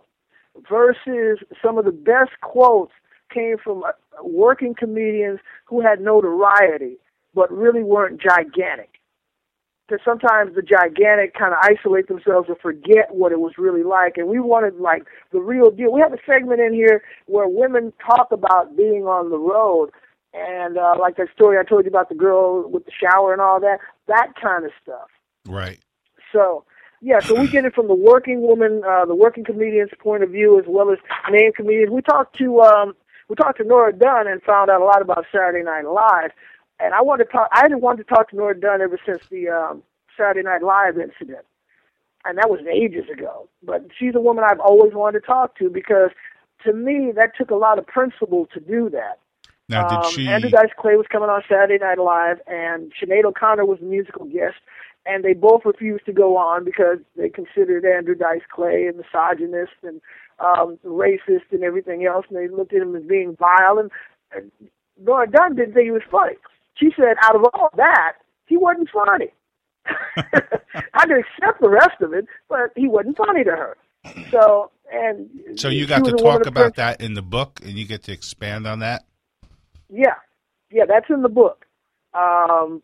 Versus some of the best quotes came from uh, working comedians who had notoriety but really weren't gigantic. Because sometimes the gigantic kind of isolate themselves and forget what it was really like. And we wanted like the real deal. We have a segment in here where women talk about being on the road and uh, like that story I told you about the girl with the shower and all that, that kind of stuff. Right. So, yeah, so we get it from the working woman, uh, the working comedian's point of view, as well as name comedians. We talked to um, we talked to Nora Dunn and found out a lot about Saturday Night Live. And I wanted to talk. I didn't want to talk to Nora Dunn ever since the um, Saturday Night Live incident, and that was ages ago. But she's a woman I've always wanted to talk to because, to me, that took a lot of principle to do that. Now, did um, she? Andrew Dice Clay was coming on Saturday Night Live, and Sinead O'Connor was the musical guest, and they both refused to go on because they considered Andrew Dice Clay a misogynist and um, racist and everything else, and they looked at him as being vile. And, and Nora Dunn didn't think he was funny. She said, out of all that, he wasn't funny. I could accept the rest of it, but he wasn't funny to her. So, and so you got to talk about that in the book, and you get to expand on that. Yeah, yeah, that's in the book. Um,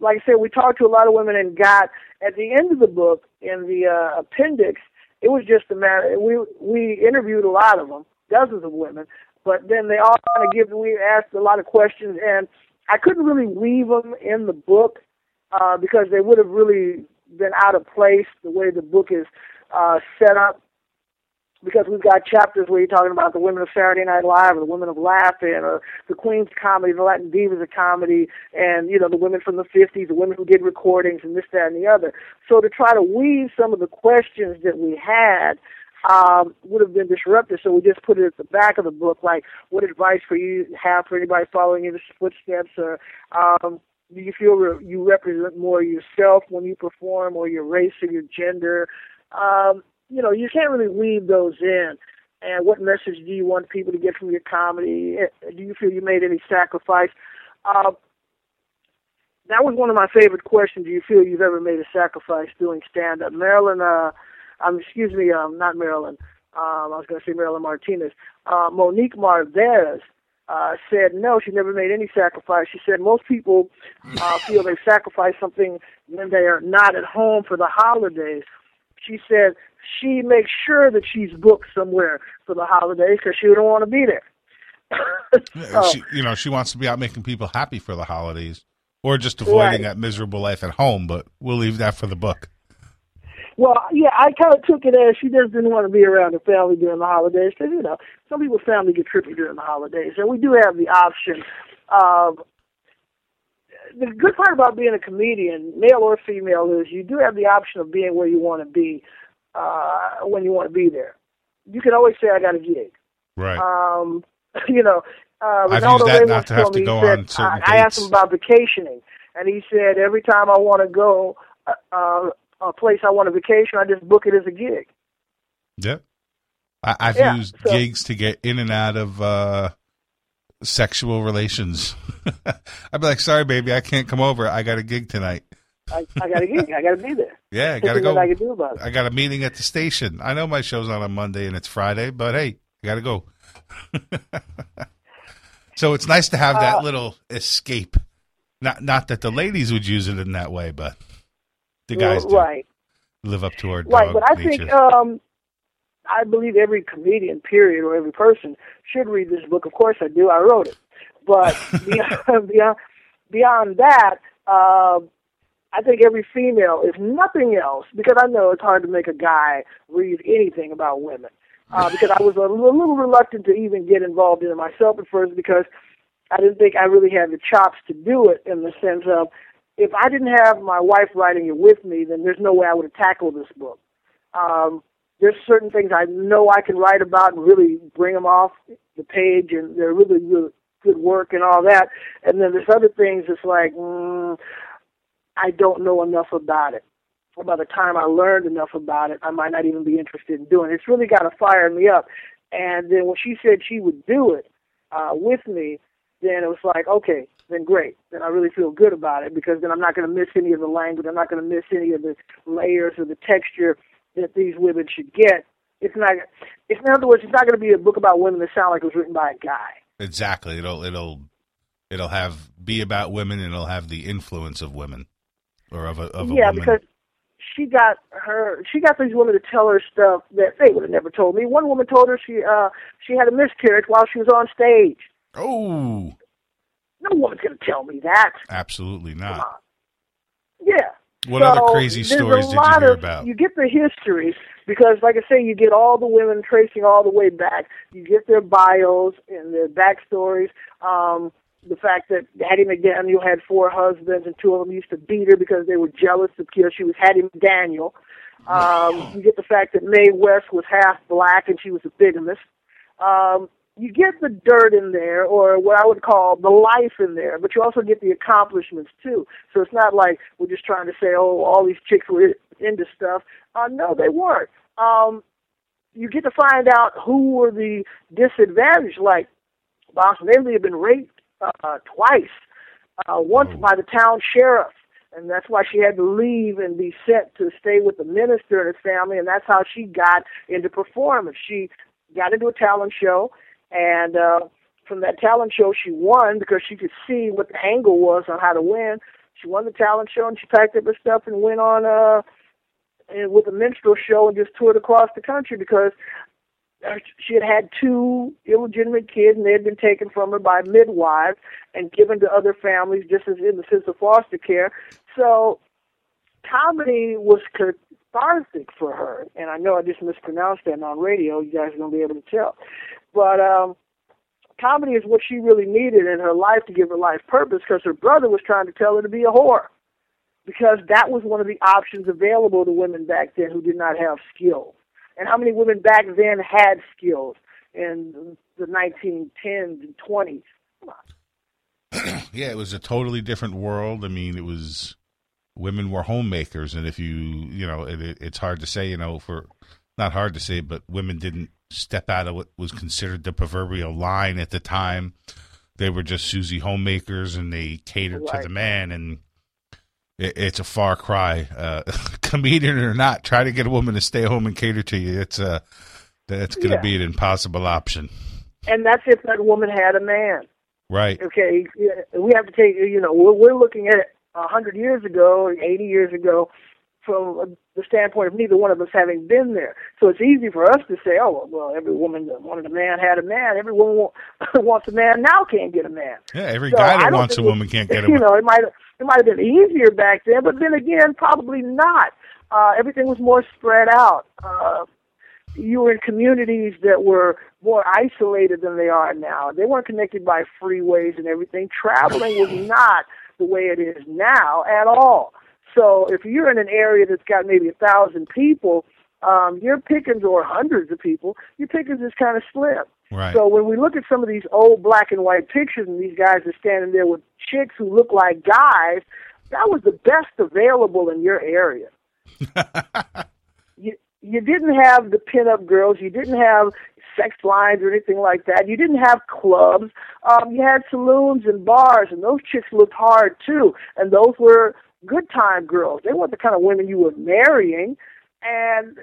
like I said, we talked to a lot of women and got at the end of the book in the uh, appendix. It was just a matter. We we interviewed a lot of them, dozens of women, but then they all kind of give. We asked a lot of questions, and I couldn't really weave them in the book uh, because they would have really been out of place the way the book is uh, set up because we've got chapters where you're talking about the women of Saturday Night Live or the women of Laughing or the Queen's comedy, the Latin Divas of comedy, and you know the women from the 50s, the women who did recordings and this, that, and the other. So to try to weave some of the questions that we had um, would have been disruptive. So we just put it at the back of the book, like what advice for you have for anybody following in the footsteps, or um, do you feel re- you represent more yourself when you perform, or your race or your gender? Um, you know, you can't really weave those in. And what message do you want people to get from your comedy? Eh, do you feel you made any sacrifice? Uh, that was one of my favorite questions. Do you feel you've ever made a sacrifice doing stand up? Marilyn, uh, um, excuse me, um, not Marilyn. Um, I was going to say Marilyn Martinez. Uh, Monique Marvez uh, said no, she never made any sacrifice. She said most people uh, feel they sacrifice something when they are not at home for the holidays. She said she makes sure that she's booked somewhere for the holidays because she don't want to be there. so, she, you know, she wants to be out making people happy for the holidays, or just avoiding right. that miserable life at home. But we'll leave that for the book. Well, yeah, I kind of took it as she just didn't want to be around her family during the holidays because you know some people's family get trippy during the holidays, and we do have the option of. The good part about being a comedian, male or female, is you do have the option of being where you want to be uh, when you want to be there. You can always say, "I got a gig." Right. Um, you know, uh, I've used that not to have to go said, on certain I, I asked him about vacationing, and he said every time I want to go uh, uh, a place I want a vacation, I just book it as a gig. Yep. I, have yeah, used so, gigs to get in and out of uh, sexual relations. I'd be like, "Sorry, baby, I can't come over. I got a gig tonight." I, I got to gig. I got to be there. Yeah, I got to go. I, can do about it. I got a meeting at the station. I know my show's on a Monday and it's Friday, but hey, I got to go. so it's nice to have that uh, little escape. Not not that the ladies would use it in that way, but the guys do. right live up to our right. But I nature. think um, I believe every comedian, period, or every person should read this book. Of course, I do. I wrote it, but beyond beyond, beyond that. Uh, I think every female, if nothing else, because I know it's hard to make a guy read anything about women, uh, because I was a little reluctant to even get involved in it myself at first because I didn't think I really had the chops to do it in the sense of if I didn't have my wife writing it with me, then there's no way I would have tackled this book. Um, there's certain things I know I can write about and really bring them off the page, and they're really, really good work and all that. And then there's other things that's like, mm, I don't know enough about it. By the time I learned enough about it, I might not even be interested in doing it. It's really got to fire me up. And then when she said she would do it uh, with me, then it was like, okay, then great. Then I really feel good about it because then I'm not going to miss any of the language. I'm not going to miss any of the layers or the texture that these women should get. It's not. It's in other words, it's not going to be a book about women that sound like it was written by a guy. Exactly. It'll it'll it'll have be about women and it'll have the influence of women or of a of a yeah, woman. because she got her she got these women to tell her stuff that they would have never told me. One woman told her she uh she had a miscarriage while she was on stage. Oh. No woman's going to tell me that. Absolutely not. Yeah. What so other crazy stories did you hear of, about? You get the history because, like I say, you get all the women tracing all the way back. You get their bios and their backstories. Um, the fact that Hattie McDaniel had four husbands and two of them used to beat her because they were jealous because she was Hattie McDaniel. Um, you get the fact that Mae West was half black and she was a bigamist. Um, you get the dirt in there, or what I would call the life in there, but you also get the accomplishments too. So it's not like we're just trying to say, oh, all these chicks were into stuff. Uh, no, they weren't. Um, you get to find out who were the disadvantaged, like Boston Emily had been raped uh, twice. Uh, once Oh. by the town sheriff, and that's why she had to leave and be sent to stay with the minister and his family, and that's how she got into performance. She got into a talent show, and uh, from that talent show, she won because she could see what the angle was on how to win. She won the talent show, and she packed up her stuff and went on uh, and with a minstrel show and just toured across the country because she had had two illegitimate kids and they had been taken from her by midwives and given to other families just as in the sense of foster care. So comedy was cathartic for her. And I know I just mispronounced that on radio. You guys are going to be able to tell. But um, comedy is what she really needed in her life to give her life purpose because her brother was trying to tell her to be a whore. Because that was one of the options available to women back then who did not have skills and how many women back then had skills in the 1910s and 20s. Come on. yeah, it was a totally different world. I mean, it was women were homemakers, and if you, you know, it, it, it's hard to say, you know, for not hard to say, but women didn't step out of what was considered the proverbial line at the time. They were just Susie homemakers, and they catered Right. to the man, and it's a far cry. Uh, comedian or not, try to get a woman to stay home and cater to you. It's a That's going to Yeah. be an impossible option. And that's if that woman had a man. Right. Okay, we have to take. You know, we're, we're looking at a hundred years ago, or eighty years ago, from the standpoint of neither one of us having been there. So it's easy for us to say, "Oh, well, every woman that wanted a man had a man. Every woman wants a man now can't get a man." Yeah, every So guy that wants a woman can't get a You woman. know, it might it might have been easier back then, but then again, probably not. Uh, everything was more spread out. Uh, you were in communities that were more isolated than they are now. They weren't connected by freeways and everything. Traveling was not the way it is now at all. So if you're in an area that's got maybe a thousand people, um, your pickings or hundreds of people, your pickings is kind of slim. Right. So when we look at some of these old black and white pictures and these guys are standing there with chicks who look like guys, that was the best available in your area. you you didn't have the pinup girls, you didn't have sex lines or anything like that. You didn't have clubs. Um, you had saloons and bars, and those chicks looked hard too. And those were good time girls. They weren't the kind of women you were marrying, and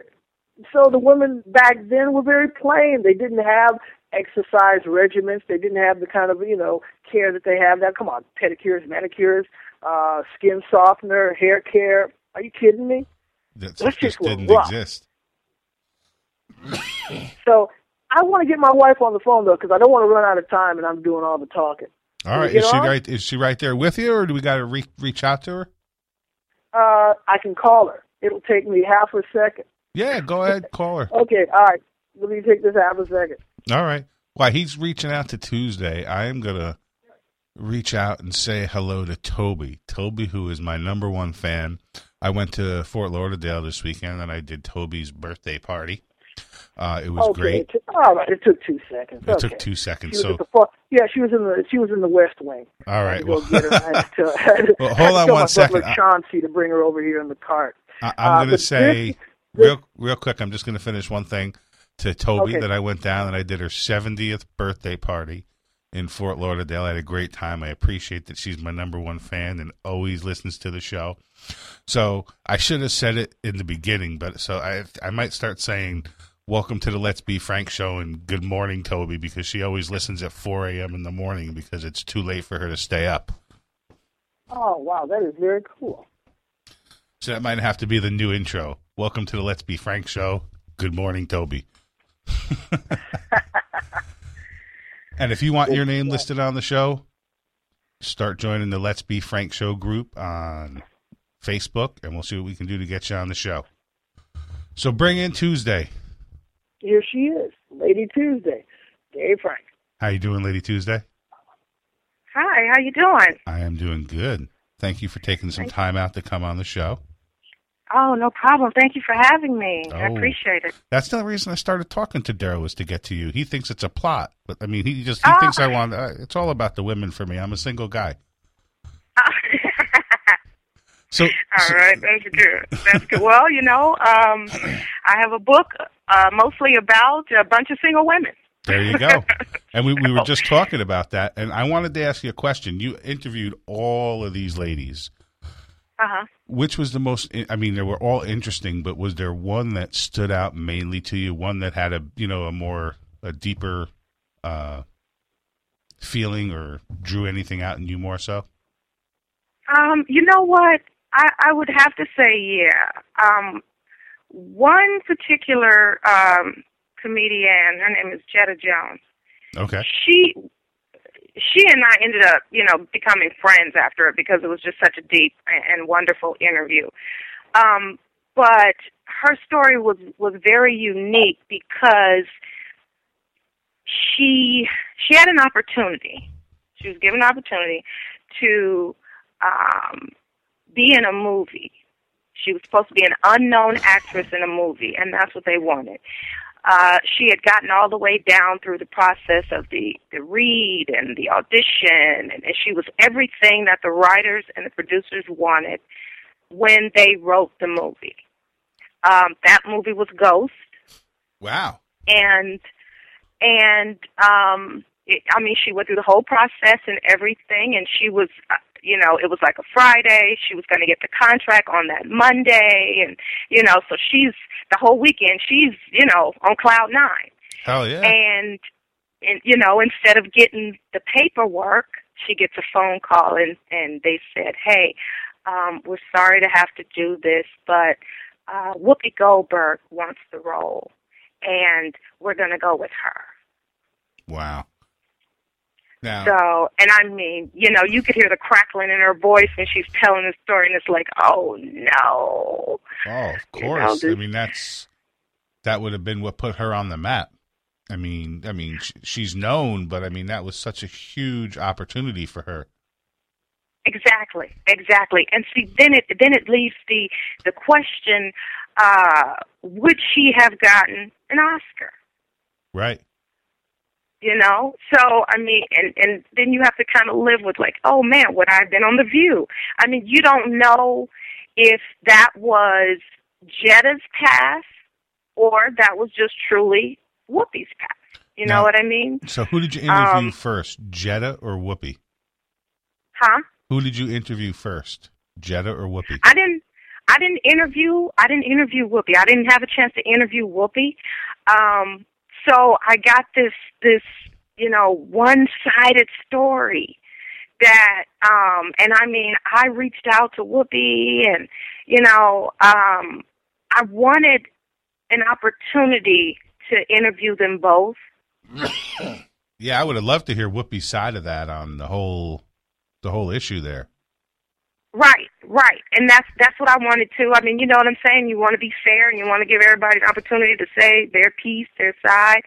so the women back then were very plain. They didn't have exercise regimens. They didn't have the kind of you know care that they have now. Come on, pedicures, manicures, uh, skin softener, hair care. Are you kidding me? That Those just didn't rough. exist. So I want to get my wife on the phone though, because I don't want to run out of time and I'm doing all the talking. All right. Is she know? right? Is she right there with you, or do we got to re- reach out to her? Uh, I can call her. It'll take me half a second. Yeah, go ahead, call her. Okay, all right. Let me take this half a second. All right. While he's reaching out to Tuezdae, I am gonna reach out and say hello to Toby. Toby, who is my number one fan. I went to Fort Lauderdale this weekend and I did Toby's birthday party. Uh, it was okay, great. It took, all right, it took two seconds. It okay. took two seconds. So, far, yeah, she was in the she was in the West Wing. all right. to Well, get her. To, to- Well, hold on one second. one my second. butler I- Chauncey to bring her over here in the cart. I, Uh, I'm going to say real, real quick. I'm just going to finish one thing to Toby Okay. that I went down and I did her 70th birthday party in Fort Lauderdale. I had a great time. I appreciate that she's my number one fan and always listens to the show. So I should have said it in the beginning, but so I I might start saying. Welcome to the Let's Be Frank show and good morning, Toby, because she always listens at 4 a.m. in the morning because it's too late for her to stay up. Oh wow, that is very cool. So that might have to be the new intro. Welcome to the Let's Be Frank show. Good morning, Toby. and if you want your name listed on the show, start joining the Let's Be Frank show group on Facebook, and we'll see what we can do to get you on the show. So bring in Tuezdae. Here she is, Lady Tuezdae, Dave Frank. How you doing, Lady Tuezdae? Hi, how you doing? I am doing good. Thank you for taking some time out to come on the show. Oh, no problem. Thank you for having me. I Oh. appreciate it. That's the reason I started talking to Darryl was to get to you. He thinks it's a plot, but I mean, he just he Oh. thinks I want. Uh, it's all about the women for me. I'm a single guy. So, All so- right, that's good. That's good. Well, you know, um, I have a book uh, mostly about a bunch of single women. there you go. And we, we were just talking about that, and I wanted to ask you a question. You interviewed all of these ladies. Uh huh. Which was the most? I mean, they were all interesting, but was there one that stood out mainly to you? One that had a you know a more a deeper uh, feeling or drew anything out in you more so? Um, you know what? I, I would have to say, yeah. Um, one particular um, comedian, her name is Jedda Jones. Okay. she she and I ended up, you know, becoming friends after it because it was just such a deep and wonderful interview. Um, but her story was was very unique because she she had an opportunity. She was given an opportunity to um, be in a movie. She was supposed to be an unknown actress in a movie, and that's what they wanted uh, she had gotten all the way down through the process of the, the read and the audition, and, and she was everything that the writers and the producers wanted when they wrote the movie. Um, that movie was Ghost, Wow. and and um, it, I mean, she went through the whole process and everything, and she was, you know, it was like a Friday. She was going to get the contract on that Monday, and you know, so she's the whole weekend. She's you know on cloud nine. Hell yeah! And and you know, instead of getting the paperwork, she gets a phone call, and and they said, hey, um, we're sorry to have to do this, but uh, Whoopi Goldberg wants the role, and we're going to go with her. Wow. So, and I mean, you know, you could hear the crackling in her voice when she's telling the story, and it's like, oh no. oh, of you know, course. I mean, that's that would have been what put her on the map. I mean, I mean, she's known, but I mean, that was such a huge opportunity for her. Exactly, exactly. And see, then it then it leaves the the question: uh, Would she have gotten an Oscar? Right. You know, so I mean, and and then you have to kind of live with like, oh man, would I have been on the View? I mean, you don't know if that was Jedda's path or that was just truly Whoopi's path. You know what I mean? So, who did you interview Um, first, Jedda or Whoopi? Huh? Who did you interview first, Jedda or Whoopi? I didn't. I didn't interview. I didn't interview Whoopi. I didn't have a chance to interview Whoopi. Um, so I got this this you know one sided story that um and I mean I reached out to Whoopi and you know um I wanted an opportunity to interview them both. Yeah, I would have loved to hear Whoopi's side of that on the whole the whole issue there. Right, right. And that's that's what I wanted to. I mean, you know what I'm saying? You want to be fair and you want to give everybody an opportunity to say their piece, their side.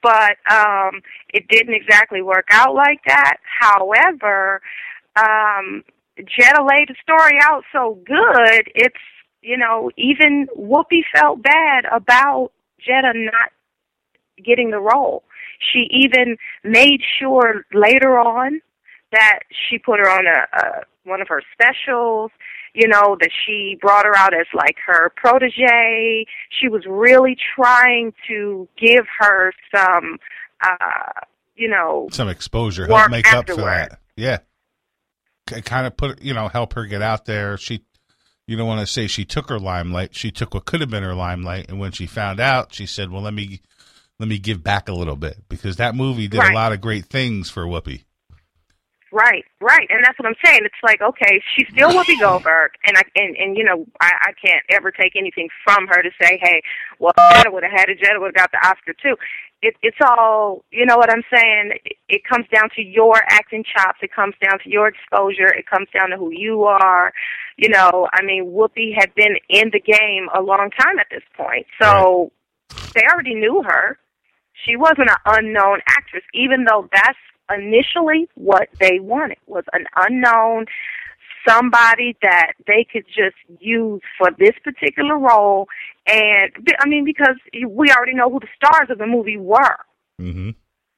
But um it didn't exactly work out like that. However, um Jedda laid the story out so good, it's you know, even Whoopi felt bad about Jedda not getting the role. She even made sure later on that she put her on a, a one of her specials, you know, that she brought her out as like her protege. She was really trying to give her some uh you know, Some exposure, help make up for that. Yeah, kind of put you know help her get out there. She, you don't want to say she took her limelight. She took what could have been her limelight, and when she found out, she said, "Well, let me let me give back a little bit," because that movie did Right. a lot of great things for Whoopi. Right, right, and that's what I'm saying. It's like, okay, she's still Whoopi Goldberg, and I and and you know, I, I can't ever take anything from her to say, hey, well, Jedda would have had it. Jedda would have got the Oscar too. It, it's all, you know what I'm saying. It, it comes down to your acting chops. It comes down to your exposure. It comes down to who you are. You know, I mean, Whoopi had been in the game a long time at this point, so they already knew her. She wasn't an unknown actress, even though that's initially what they wanted was an unknown somebody that they could just use for this particular role. And i mean because we already know who the stars of the movie were. Mm-hmm.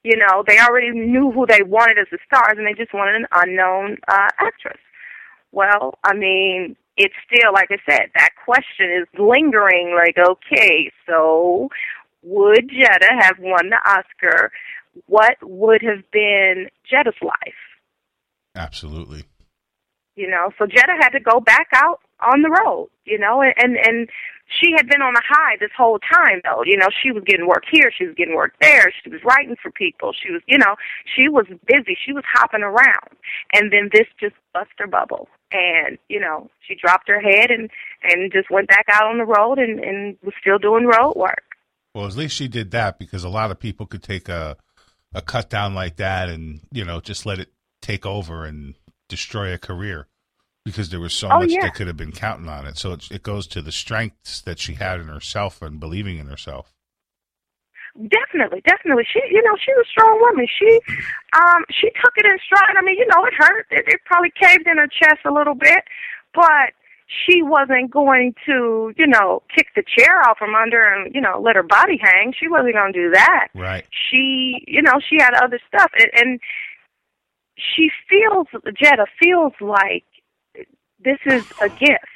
you know they already knew who they wanted as the stars and they just wanted an unknown uh actress. Well i mean it's still like i said that question is lingering like okay so would jedda have won the oscar what would have been jedda's life. Absolutely. you know so jedda had to go back out on the road you know and and, and she had been on a high this whole time though. You know she was getting work here she was getting work there she was writing for people she was you know she was busy she was hopping around. And then this just bust her bubble. And you know she dropped her head and and just went back out on the road and and was still doing road work. Well, at least she did that because a lot of people could take a a cut down like that and you know just let it take over and destroy a career because there was so Oh, much yeah. that could have been counting on it. So it, it goes to the strengths that she had in herself and believing in herself. Definitely, definitely. She, you know, she was a strong woman. She, um, she took it in stride. I mean, you know, it hurt. It, it probably caved in her chest a little bit, but she wasn't going to, you know, kick the chair out from under and, you know, let her body hang. She wasn't going to do that. Right. She, you know, she had other stuff, and, and she feels Jedda feels like this is a gift.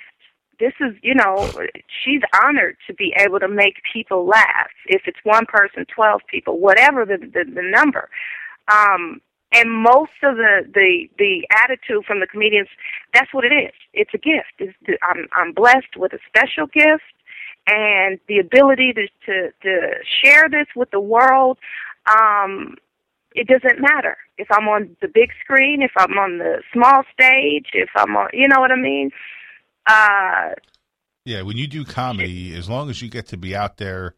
This is, you know, she's honored to be able to make people laugh. If it's one person, twelve people, whatever the the, the number. Um, And most of the the the attitude from the comedians, that's what it is. It's a gift. It's, I'm I'm blessed with a special gift and the ability to to, to share this with the world. Um, it doesn't matter if I'm on the big screen, if I'm on the small stage, if I'm on, you know what I mean. Uh, yeah, when you do comedy, as long as you get to be out there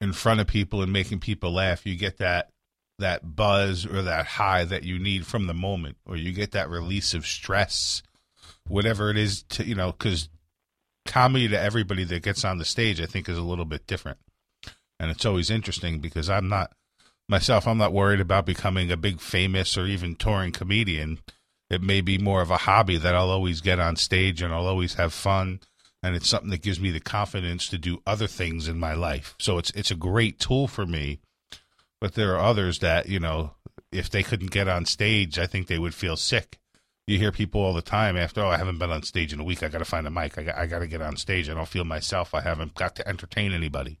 in front of people and making people laugh, you get that that buzz or that high that you need from the moment, or you get that release of stress, whatever it is. To you know, because comedy to everybody that gets on the stage, I think, is a little bit different, and it's always interesting because I'm not myself. I'm not worried about becoming a big famous or even touring comedian. It may be more of a hobby that I'll always get on stage and I'll always have fun and it's something that gives me the confidence to do other things in my life. So it's it's a great tool for me. But there are others that you know, if they couldn't get on stage, I think they would feel sick. You hear people all the time after, oh, I haven't been on stage in a week. I got to find a mic. I got, I got to get on stage. I don't feel myself. I haven't got to entertain anybody.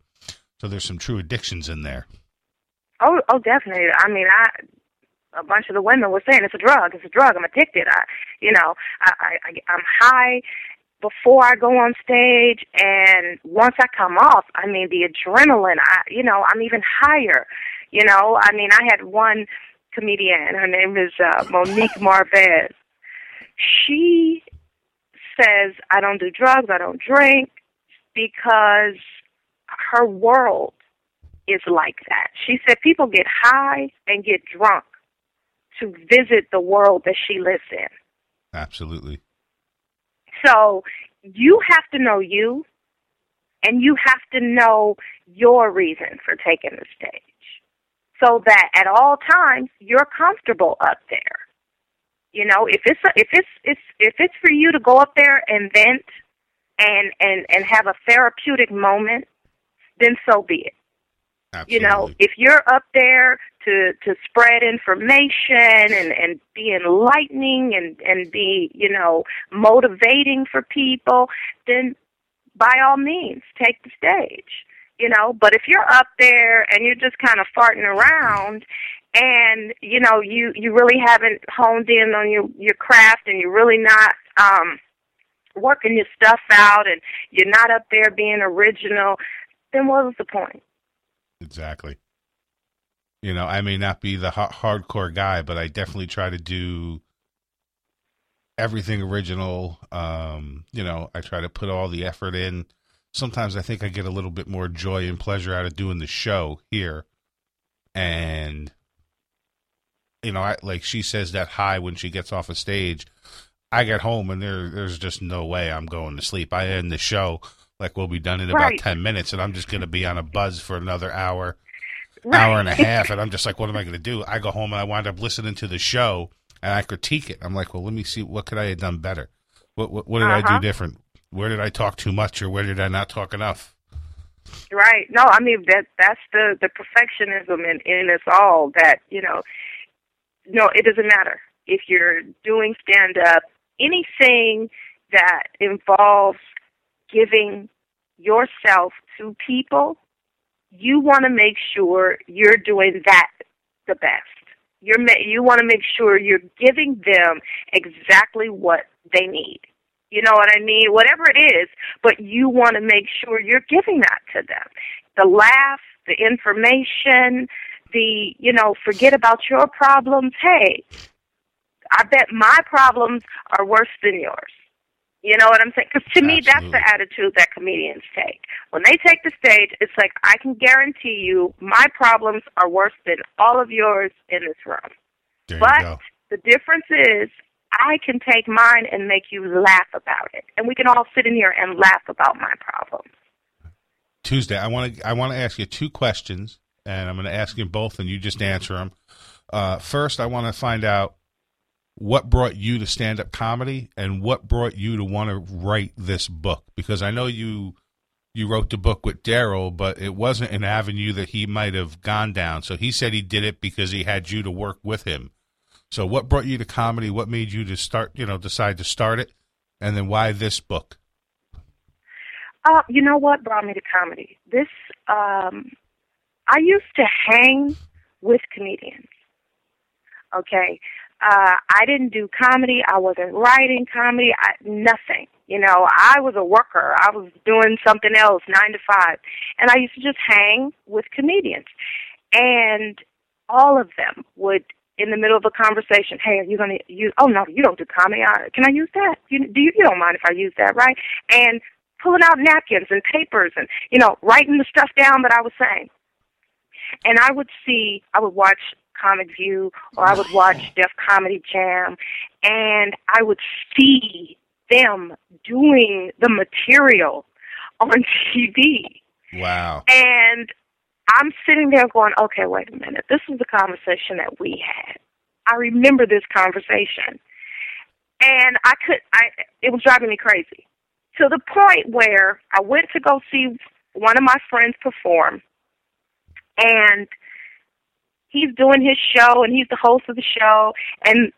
So there's some true addictions in there. Oh, oh, definitely. I mean, I a bunch of the women were saying it's a drug. It's a drug. I'm addicted. I, you know, I, I, I'm high before I go on stage and once I come off, I mean the adrenaline, I you know, I'm even higher. You know, I mean I had one comedian, her name is uh, Monique Marvez. She says I don't do drugs, I don't drink because her world is like that. She said people get high and get drunk to visit the world that she lives in. Absolutely. So you have to know you, and you have to know your reason for taking the stage, so that at all times you're comfortable up there. You know, if it's a, if it's it's if it's for you to go up there and vent and and and have a therapeutic moment, then so be it. Absolutely. You know, if you're up there to to spread information and and be enlightening and and be you know motivating for people, then by all means take the stage. You know, but if you're up there and you're just kind of farting around and you know you you really haven't honed in on your your craft and you're really not um working your stuff out and you're not up there being original then what was the point Exactly. You know, I may not be the hardcore guy, but I definitely try to do everything original. Um, you know, I try to put all the effort in. Sometimes I think I get a little bit more joy and pleasure out of doing the show here. And you know, I, like she says that high when she gets off a stage. I get home and there there's just no way I'm going to sleep. I end the show like we'll be done in right. about 10 minutes and i'm just going to be on a buzz for another hour right. hour and a half and i'm just like what am i going to do i go home and i wind up listening to the show and i critique it i'm like well let me see what could i have done better what what, what did uh-huh. i do uh-huh. different where did i talk too much or where did i not talk enough right no i mean that that's the the perfectionism in in us all that you know no it doesn't matter if you're doing stand up anything that involves giving yourself to people, you want to make sure you're doing that the best. You're you want to make sure you're giving them exactly what they need. You know what I mean? Whatever it is, but you want to make sure you're giving that to them. The laugh, the information, the, you know, forget about your problems. Hey, I bet my problems are worse than yours. You know what I'm saying? Because to Absolutely. me, that's the attitude that comedians take. When they take the stage, it's like, I can guarantee you my problems are worse than all of yours in this room. There but the difference is, I can take mine and make you laugh about it. And we can all sit in here and laugh about my problems. Tuezdae, I want to I want to ask you two questions, and I'm going to ask you both, and you just answer them. Uh, first, I want to find out what brought you to stand up comedy and what brought you to want to write this book because i know you you wrote the book with darryl but it wasn't an avenue that he might have gone down so he said he did it because he had you to work with him so what brought you to comedy what made you to start you know decide to start it and then why this book uh, you know what brought me to comedy this um, i used to hang with comedians Okay, uh, I didn't do comedy. I wasn't writing comedy. I, nothing. You know, I was a worker. I was doing something else, nine to five, and I used to just hang with comedians, and all of them would in the middle of a conversation, hey, are you going to use, oh no, you don't do comedy. I, can I use that? You, do you, you don't mind if I use that, right? And pulling out napkins and papers and, you know, writing the stuff down that I was saying. And I would see, I would watch Comic View or I would watch Def Comedy Jam and I would see them doing the material on TV. Wow. And I'm sitting there going, okay, wait a minute. This is the conversation that we had. I remember this conversation. And I could, I, it was driving me crazy to the point where I went to go see one of my friends perform and he's doing his show and he's the host of the show and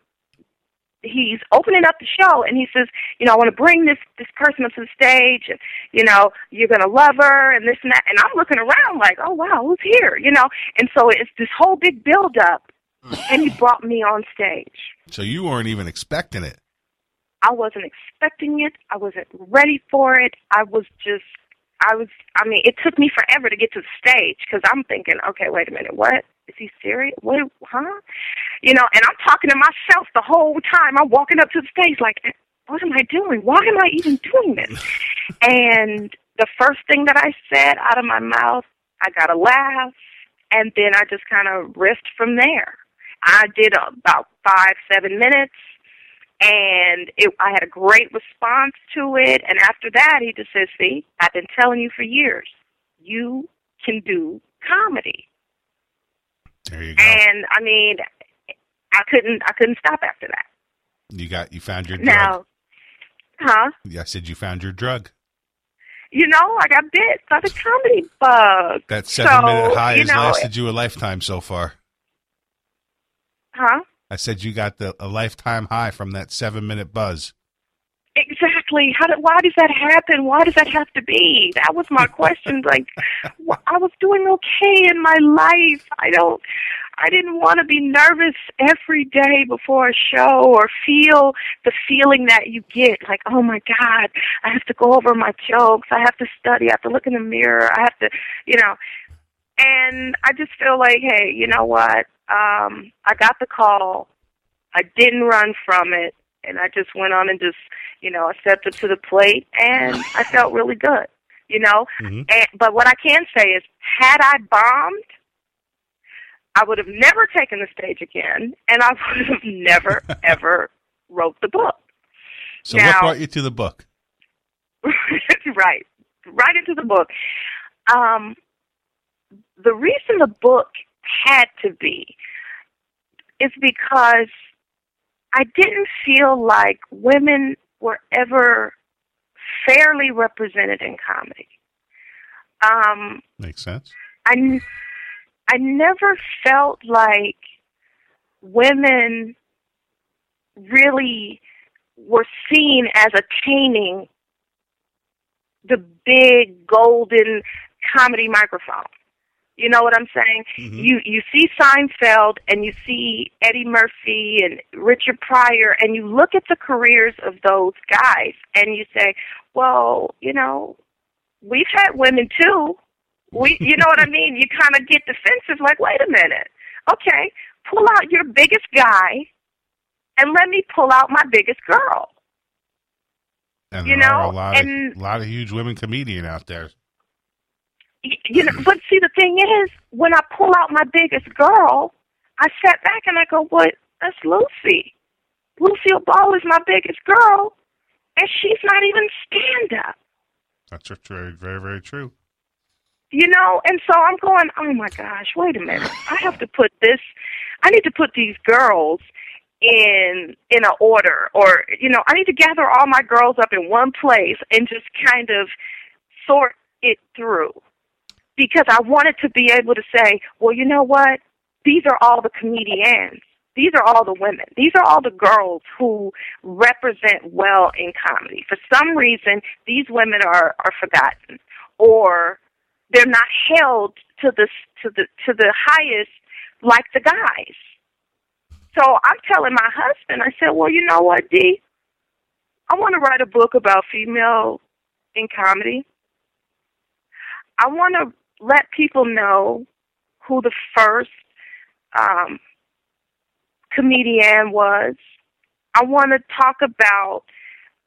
he's opening up the show and he says, you know, I want to bring this this person up to the stage and you know, you're gonna love her and this and that and I'm looking around like, Oh wow, who's here? You know? And so it's this whole big build up mm. and he brought me on stage. So you weren't even expecting it. I wasn't expecting it. I wasn't ready for it. I was just I was I mean, it took me forever to get to the stage because I'm thinking, okay, wait a minute, what? Is he serious? What? Huh? You know, and I'm talking to myself the whole time. I'm walking up to the stage like, what am I doing? Why am I even doing this? and the first thing that I said out of my mouth, I got a laugh, and then I just kind of riffed from there. I did about five, seven minutes, and it, I had a great response to it. And after that, he just says, "See, I've been telling you for years, you can do comedy." There you go. And I mean, I couldn't I couldn't stop after that. You got you found your drug. Now, huh? Yeah, I said you found your drug. You know, I got bit by the comedy bug. That seven So, minute high has know, lasted you a lifetime so far. Huh? I said you got the a lifetime high from that seven minute buzz. Exactly. How did, why does that happen? Why does that have to be? That was my question. like, wh- I was doing okay in my life. I don't. I didn't want to be nervous every day before a show or feel the feeling that you get. Like, oh my God, I have to go over my jokes. I have to study. I have to look in the mirror. I have to, you know. And I just feel like, hey, you know what? Um, I got the call. I didn't run from it and I just went on and just, you know, I stepped up to the plate and I felt really good, you know. Mhm. And, but what I can say is, had I bombed, I would have never taken the stage again, and I would have never ever wrote the book. So what brought you to the book? right, right into the book. Um, the reason the book had to be is because I didn't feel like women were ever fairly represented in comedy. Um, Makes sense. I, n- I never felt like women really were seen as attaining the big golden comedy microphone. You know what I'm saying? Mhm. You you see Seinfeld and you see Eddie Murphy and Richard Pryor and you look at the careers of those guys and you say, well, you know, we've had women too. We, you know what I mean? You kind of get defensive, like, wait a minute, okay, pull out your biggest guy, and let me pull out my biggest girl. And You there are know, a lot and- of a lot of huge women comedian out there. You know, but see, the thing is, when I pull out my biggest girl, I sat back and I go, "What? That's Lucy. Lucille Ball is my biggest girl, and she's not even stand up." That's very, very, very true. You know, and so I'm going, oh my gosh, wait a minute. I have to put this I need to put these girls in in a order or you know, I need to gather all my girls up in one place and just kind of sort it through. Because I wanted to be able to say, well, you know what? These are all the comedians. These are all the women. These are all the girls who represent well in comedy. For some reason, these women are are forgotten or they're not held to the to the to the highest like the guys. So I'm telling my husband, I said, well, you know what, D? I want to write a book about female in comedy. I want to let people know who the first um, comedian was. I want to talk about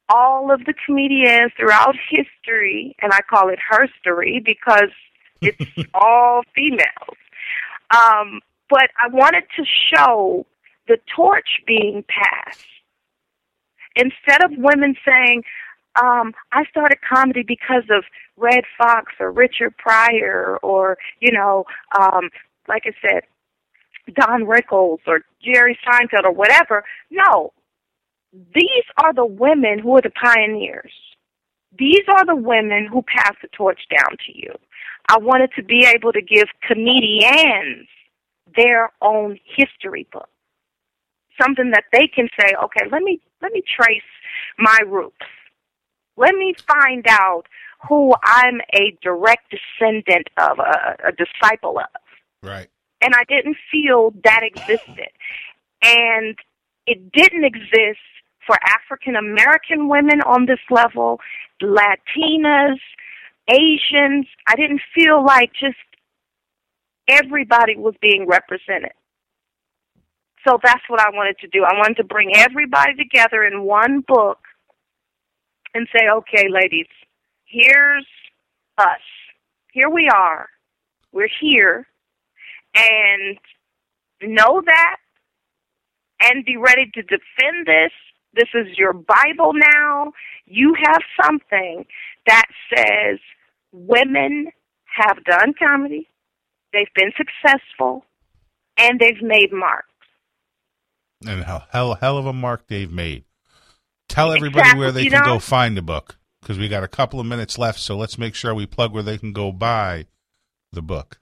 all of the comedians throughout history, and I call it herstory because it's all females. Um, but I wanted to show the torch being passed. Instead of women saying, um, I started comedy because of Redd Foxx or Richard Pryor or, you know, um, like I said, Don Rickles or Jerry Seinfeld or whatever. No. These are the women who are the pioneers. These are the women who pass the torch down to you. I wanted to be able to give comedians their own history book. Something that they can say, okay, let me let me trace my roots. Let me find out who I'm a direct descendant of, a, a disciple of. Right. And I didn't feel that existed. And it didn't exist for African American women on this level, Latinas, Asians. I didn't feel like just everybody was being represented. So that's what I wanted to do. I wanted to bring everybody together in one book and say, okay, ladies, here's us. Here we are. We're here. And know that and be ready to defend this. This is your Bible now. You have something that says women have done comedy, they've been successful, and they've made marks. And hell, hell, hell of a mark they've made. Tell everybody Exactly, where they can know? go find the book because we got a couple of minutes left. So let's make sure we plug where they can go buy the book.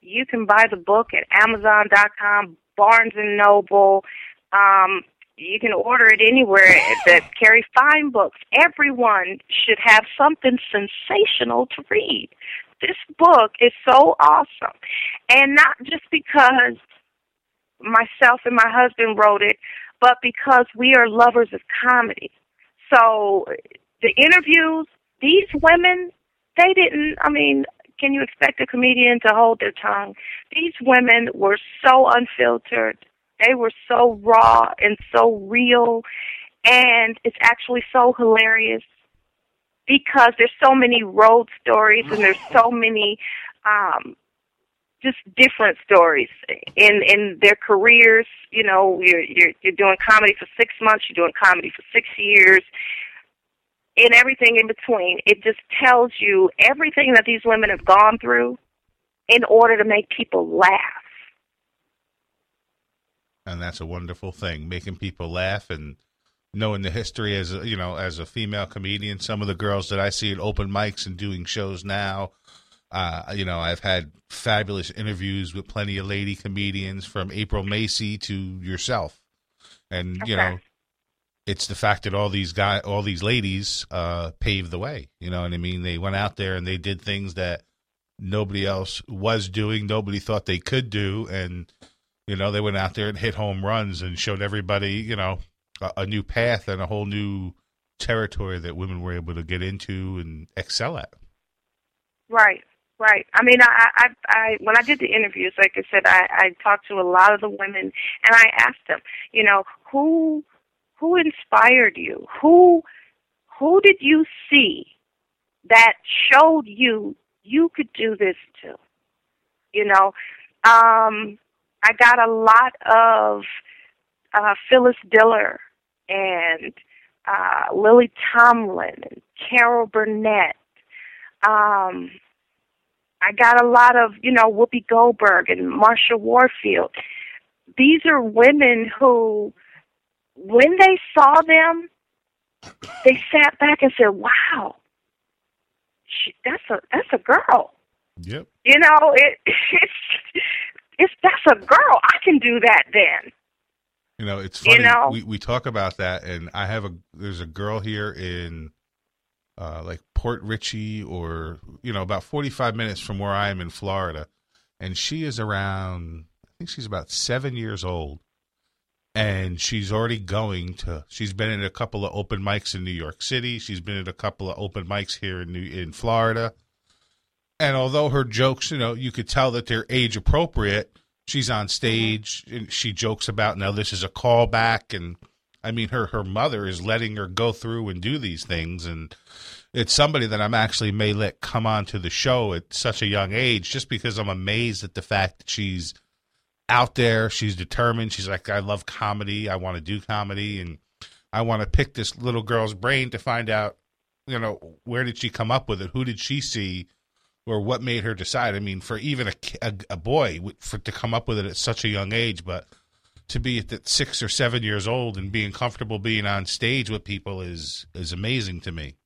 You can buy the book at Amazon.com, Barnes and Noble. Um, you can order it anywhere that carry fine books. Everyone should have something sensational to read. This book is so awesome, and not just because myself and my husband wrote it, but because we are lovers of comedy. So the interviews, these women, they didn't. I mean, can you expect a comedian to hold their tongue? These women were so unfiltered. They were so raw and so real. And it's actually so hilarious because there's so many road stories and there's so many um just different stories in in their careers. You know, you're you're you're doing comedy for six months, you're doing comedy for six years, and everything in between. It just tells you everything that these women have gone through in order to make people laugh. and that's a wonderful thing making people laugh and knowing the history as you know as a female comedian some of the girls that i see at open mics and doing shows now uh, you know i've had fabulous interviews with plenty of lady comedians from April Macie to yourself. And you know it's the fact that all these guy all these ladies uh paved the way you know what i mean? They went out there and they did things that nobody else was doing nobody thought they could do. And you know, they went out there and hit home runs and showed everybody, you know, a, a new path and a whole new territory that women were able to get into and excel at. Right, right. I mean, I, I, I, when I did the interviews, like I said, I, I talked to a lot of the women, and I asked them, you know, who, who inspired you? Who, who did you see that showed you you could do this too? You know, um, I got a lot of uh, Phyllis Diller and uh, Lily Tomlin and Carol Burnett. Um, I got a lot of, you know, Whoopi Goldberg and Marsha Warfield. These are women who, when they saw them, they sat back and said, "Wow, she, that's a that's a girl." Yep. You know, it it's it's that's a girl. I can do that then. You know, it's You know? We we talk about that, and I have a there's a girl here in uh, like Port Richey, or you know, about 45 minutes from where I am in Florida, and she is around I think she's about seven years old, and she's already going to. She's been in a couple of open mics in New York City. She's been in a couple of open mics here in New, in Florida. And although her jokes, you know, you could tell that they're age appropriate, she's on stage and she jokes about now this is a callback and I mean her her mother is letting her go through and do these things and it's somebody that I'm actually may let come on to the show at such a young age just because I'm amazed at the fact that she's out there, she's determined, she's like I love comedy, I want to do comedy and I want to pick this little girl's brain to find out, you know, where did she come up with it? Who did she see? or what made her decide. I mean, for even a, a, a boy for to come up with it at such a young age, but to be at six or seven years old and being comfortable being on stage with people is is amazing to me.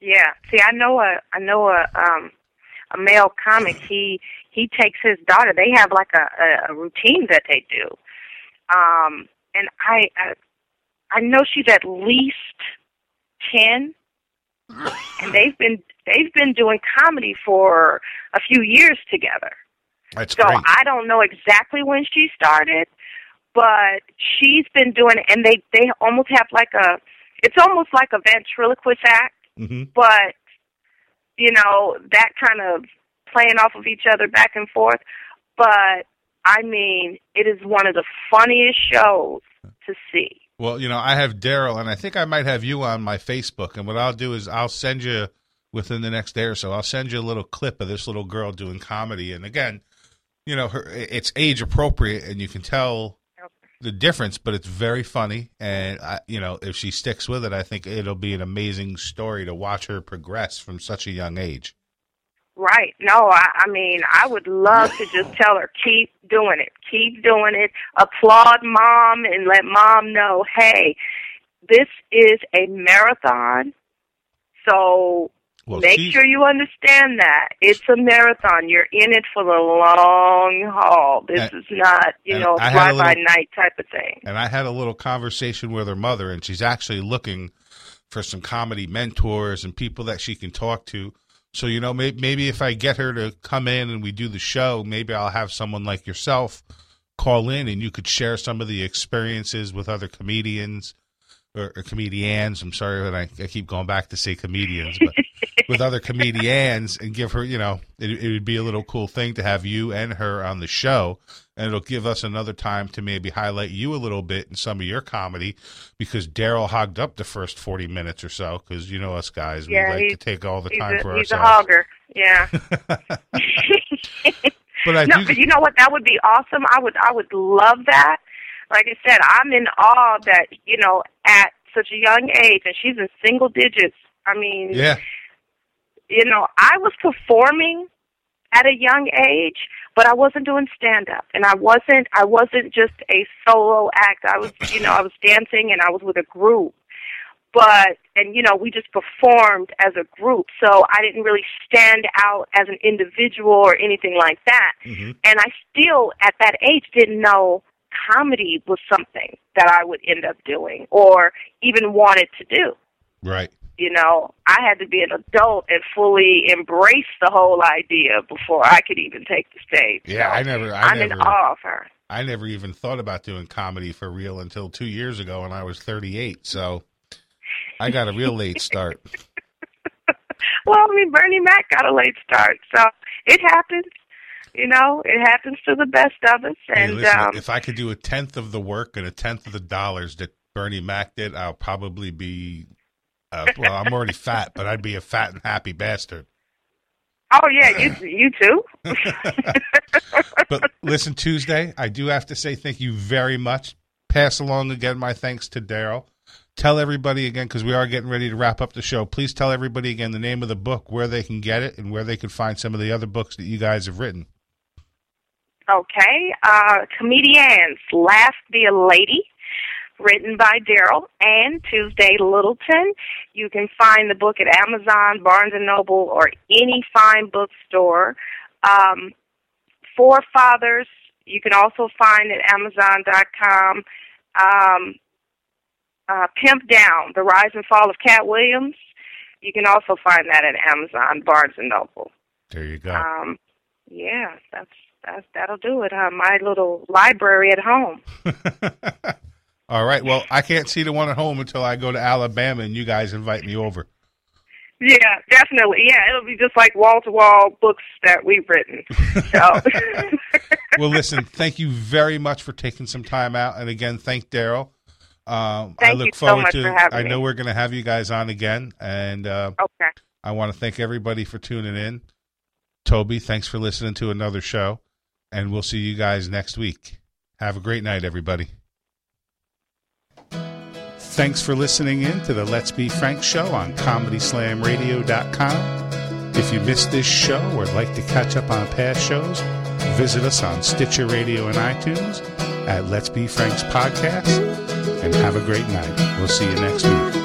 Yeah. See, I know a I know a um a male comic. He he takes his daughter. They have like a a, a routine that they do. Um and I, I I know she's at least 10 and they've been they've been doing comedy for a few years together. That's so great. I don't know exactly when she started, but she's been doing it, and they they almost have like a it's almost like a ventriloquist act, hmm but you know that kind of playing off of each other back and forth. But I mean, it is one of the funniest shows to see. Well, you know, I have Darryl, and I think I might have you on my Facebook. And what I'll do is I'll send you within the next day or so. I'll send you a little clip of this little girl doing comedy. And again, you know, her it's age appropriate, and you can tell the difference, but it's very funny. And I, you know, if she sticks with it, I think it'll be an amazing story to watch her progress from such a young age. Right. No, I, I mean, I would love to just tell her, keep doing it. Keep doing it. Applaud mom and let mom know, hey, this is a marathon. So Well, make sure you understand that. It's a marathon. You're in it for the long haul. This And- is not, you know, I a fly-by-night type of thing. and I had a little conversation with her mother, and she's actually looking for some comedy mentors and people that she can talk to. So you know, maybe, maybe if I get her to come in and we do the show, maybe I'll have someone like yourself call in, and you could share some of the experiences with other comedians or, or comedians. I'm sorry that I, I keep going back to say comedians, but with other comedians, and give her, you know, it, it would be a little cool thing to have you and her on the show and it'll give us another time to maybe highlight you a little bit in some of your comedy because Darryl hogged up the first 40 minutes or so because you know us guys, we Yeah, like to take all the time a, for he's a ourselves. hogger. Yeah. but I no, do, but you know what? That would be awesome. I would I would love that. Like I said, I'm in awe that you know at such a young age, and she's in single digits. I mean, yeah, you know, I was performing at a young age, but I wasn't doing stand up, and I wasn't I wasn't just a solo act. I was you know I was dancing and I was with a group. But and you know we just performed as a group, so I didn't really stand out as an individual or anything like that hmm and I still at that age didn't know comedy was something that I would end up doing or even wanted to do. right. You know, I had to be an adult and fully embrace the whole idea before I could even take the stage. Yeah, So I never, I I'm in awe of her. I never even thought about doing comedy for real until two years ago when I was 38. So I got a real late start. Well, I mean, Bernie Mac got a late start, so it happens. You know, it happens to the best of us. Hey, And listen, um, if I could do a tenth of the work and a tenth of the dollars that Bernie Mac did, I'll probably be. Uh, well, I'm already fat, but I'd be a fat and happy bastard. oh yeah, you you too. But listen, Tuezdae, I do have to say thank you very much. Pass along again my thanks to Darryl. Tell everybody again because we are getting ready to wrap up the show. Please tell everybody again the name of the book, where they can get it, and where they can find some of the other books that you guys have written. Okay, uh, Comediennes, Laugh Be a Lady, written by Darryl and Tuezdae Littleton. You can find the book at Amazon, Barnes and Noble, or any fine bookstore. Um, Forefathers, you can also find at Amazon.com. Um, uh, Pimp Down, The Rise and Fall of Katt Williams. You can also find that at Amazon, Barnes and Noble. There you go. Um, yeah, that's That, that'll do it. Uh, my little library at home. All right. Well, I can't see the one at home until I go to Alabama and you guys invite me over. Yeah, definitely. Yeah, it'll be just like wall to wall books that we've written. So. well, listen. Thank you very much for taking some time out, and again, thank Darryl. Um, thank I look you forward so much to. for I know me. we're going to have you guys on again, and uh, okay. I want to thank everybody for tuning in. Toby, thanks for listening to another show, and we'll see you guys next week. Have a great night, everybody. Thanks for listening in to the Let's Be Frank show on ComedySlamRadio.com. If you missed this show or like to catch up on past shows, visit us on Stitcher Radio and iTunes at Let's Be Frank's podcast. And have a great night. We'll see you next week.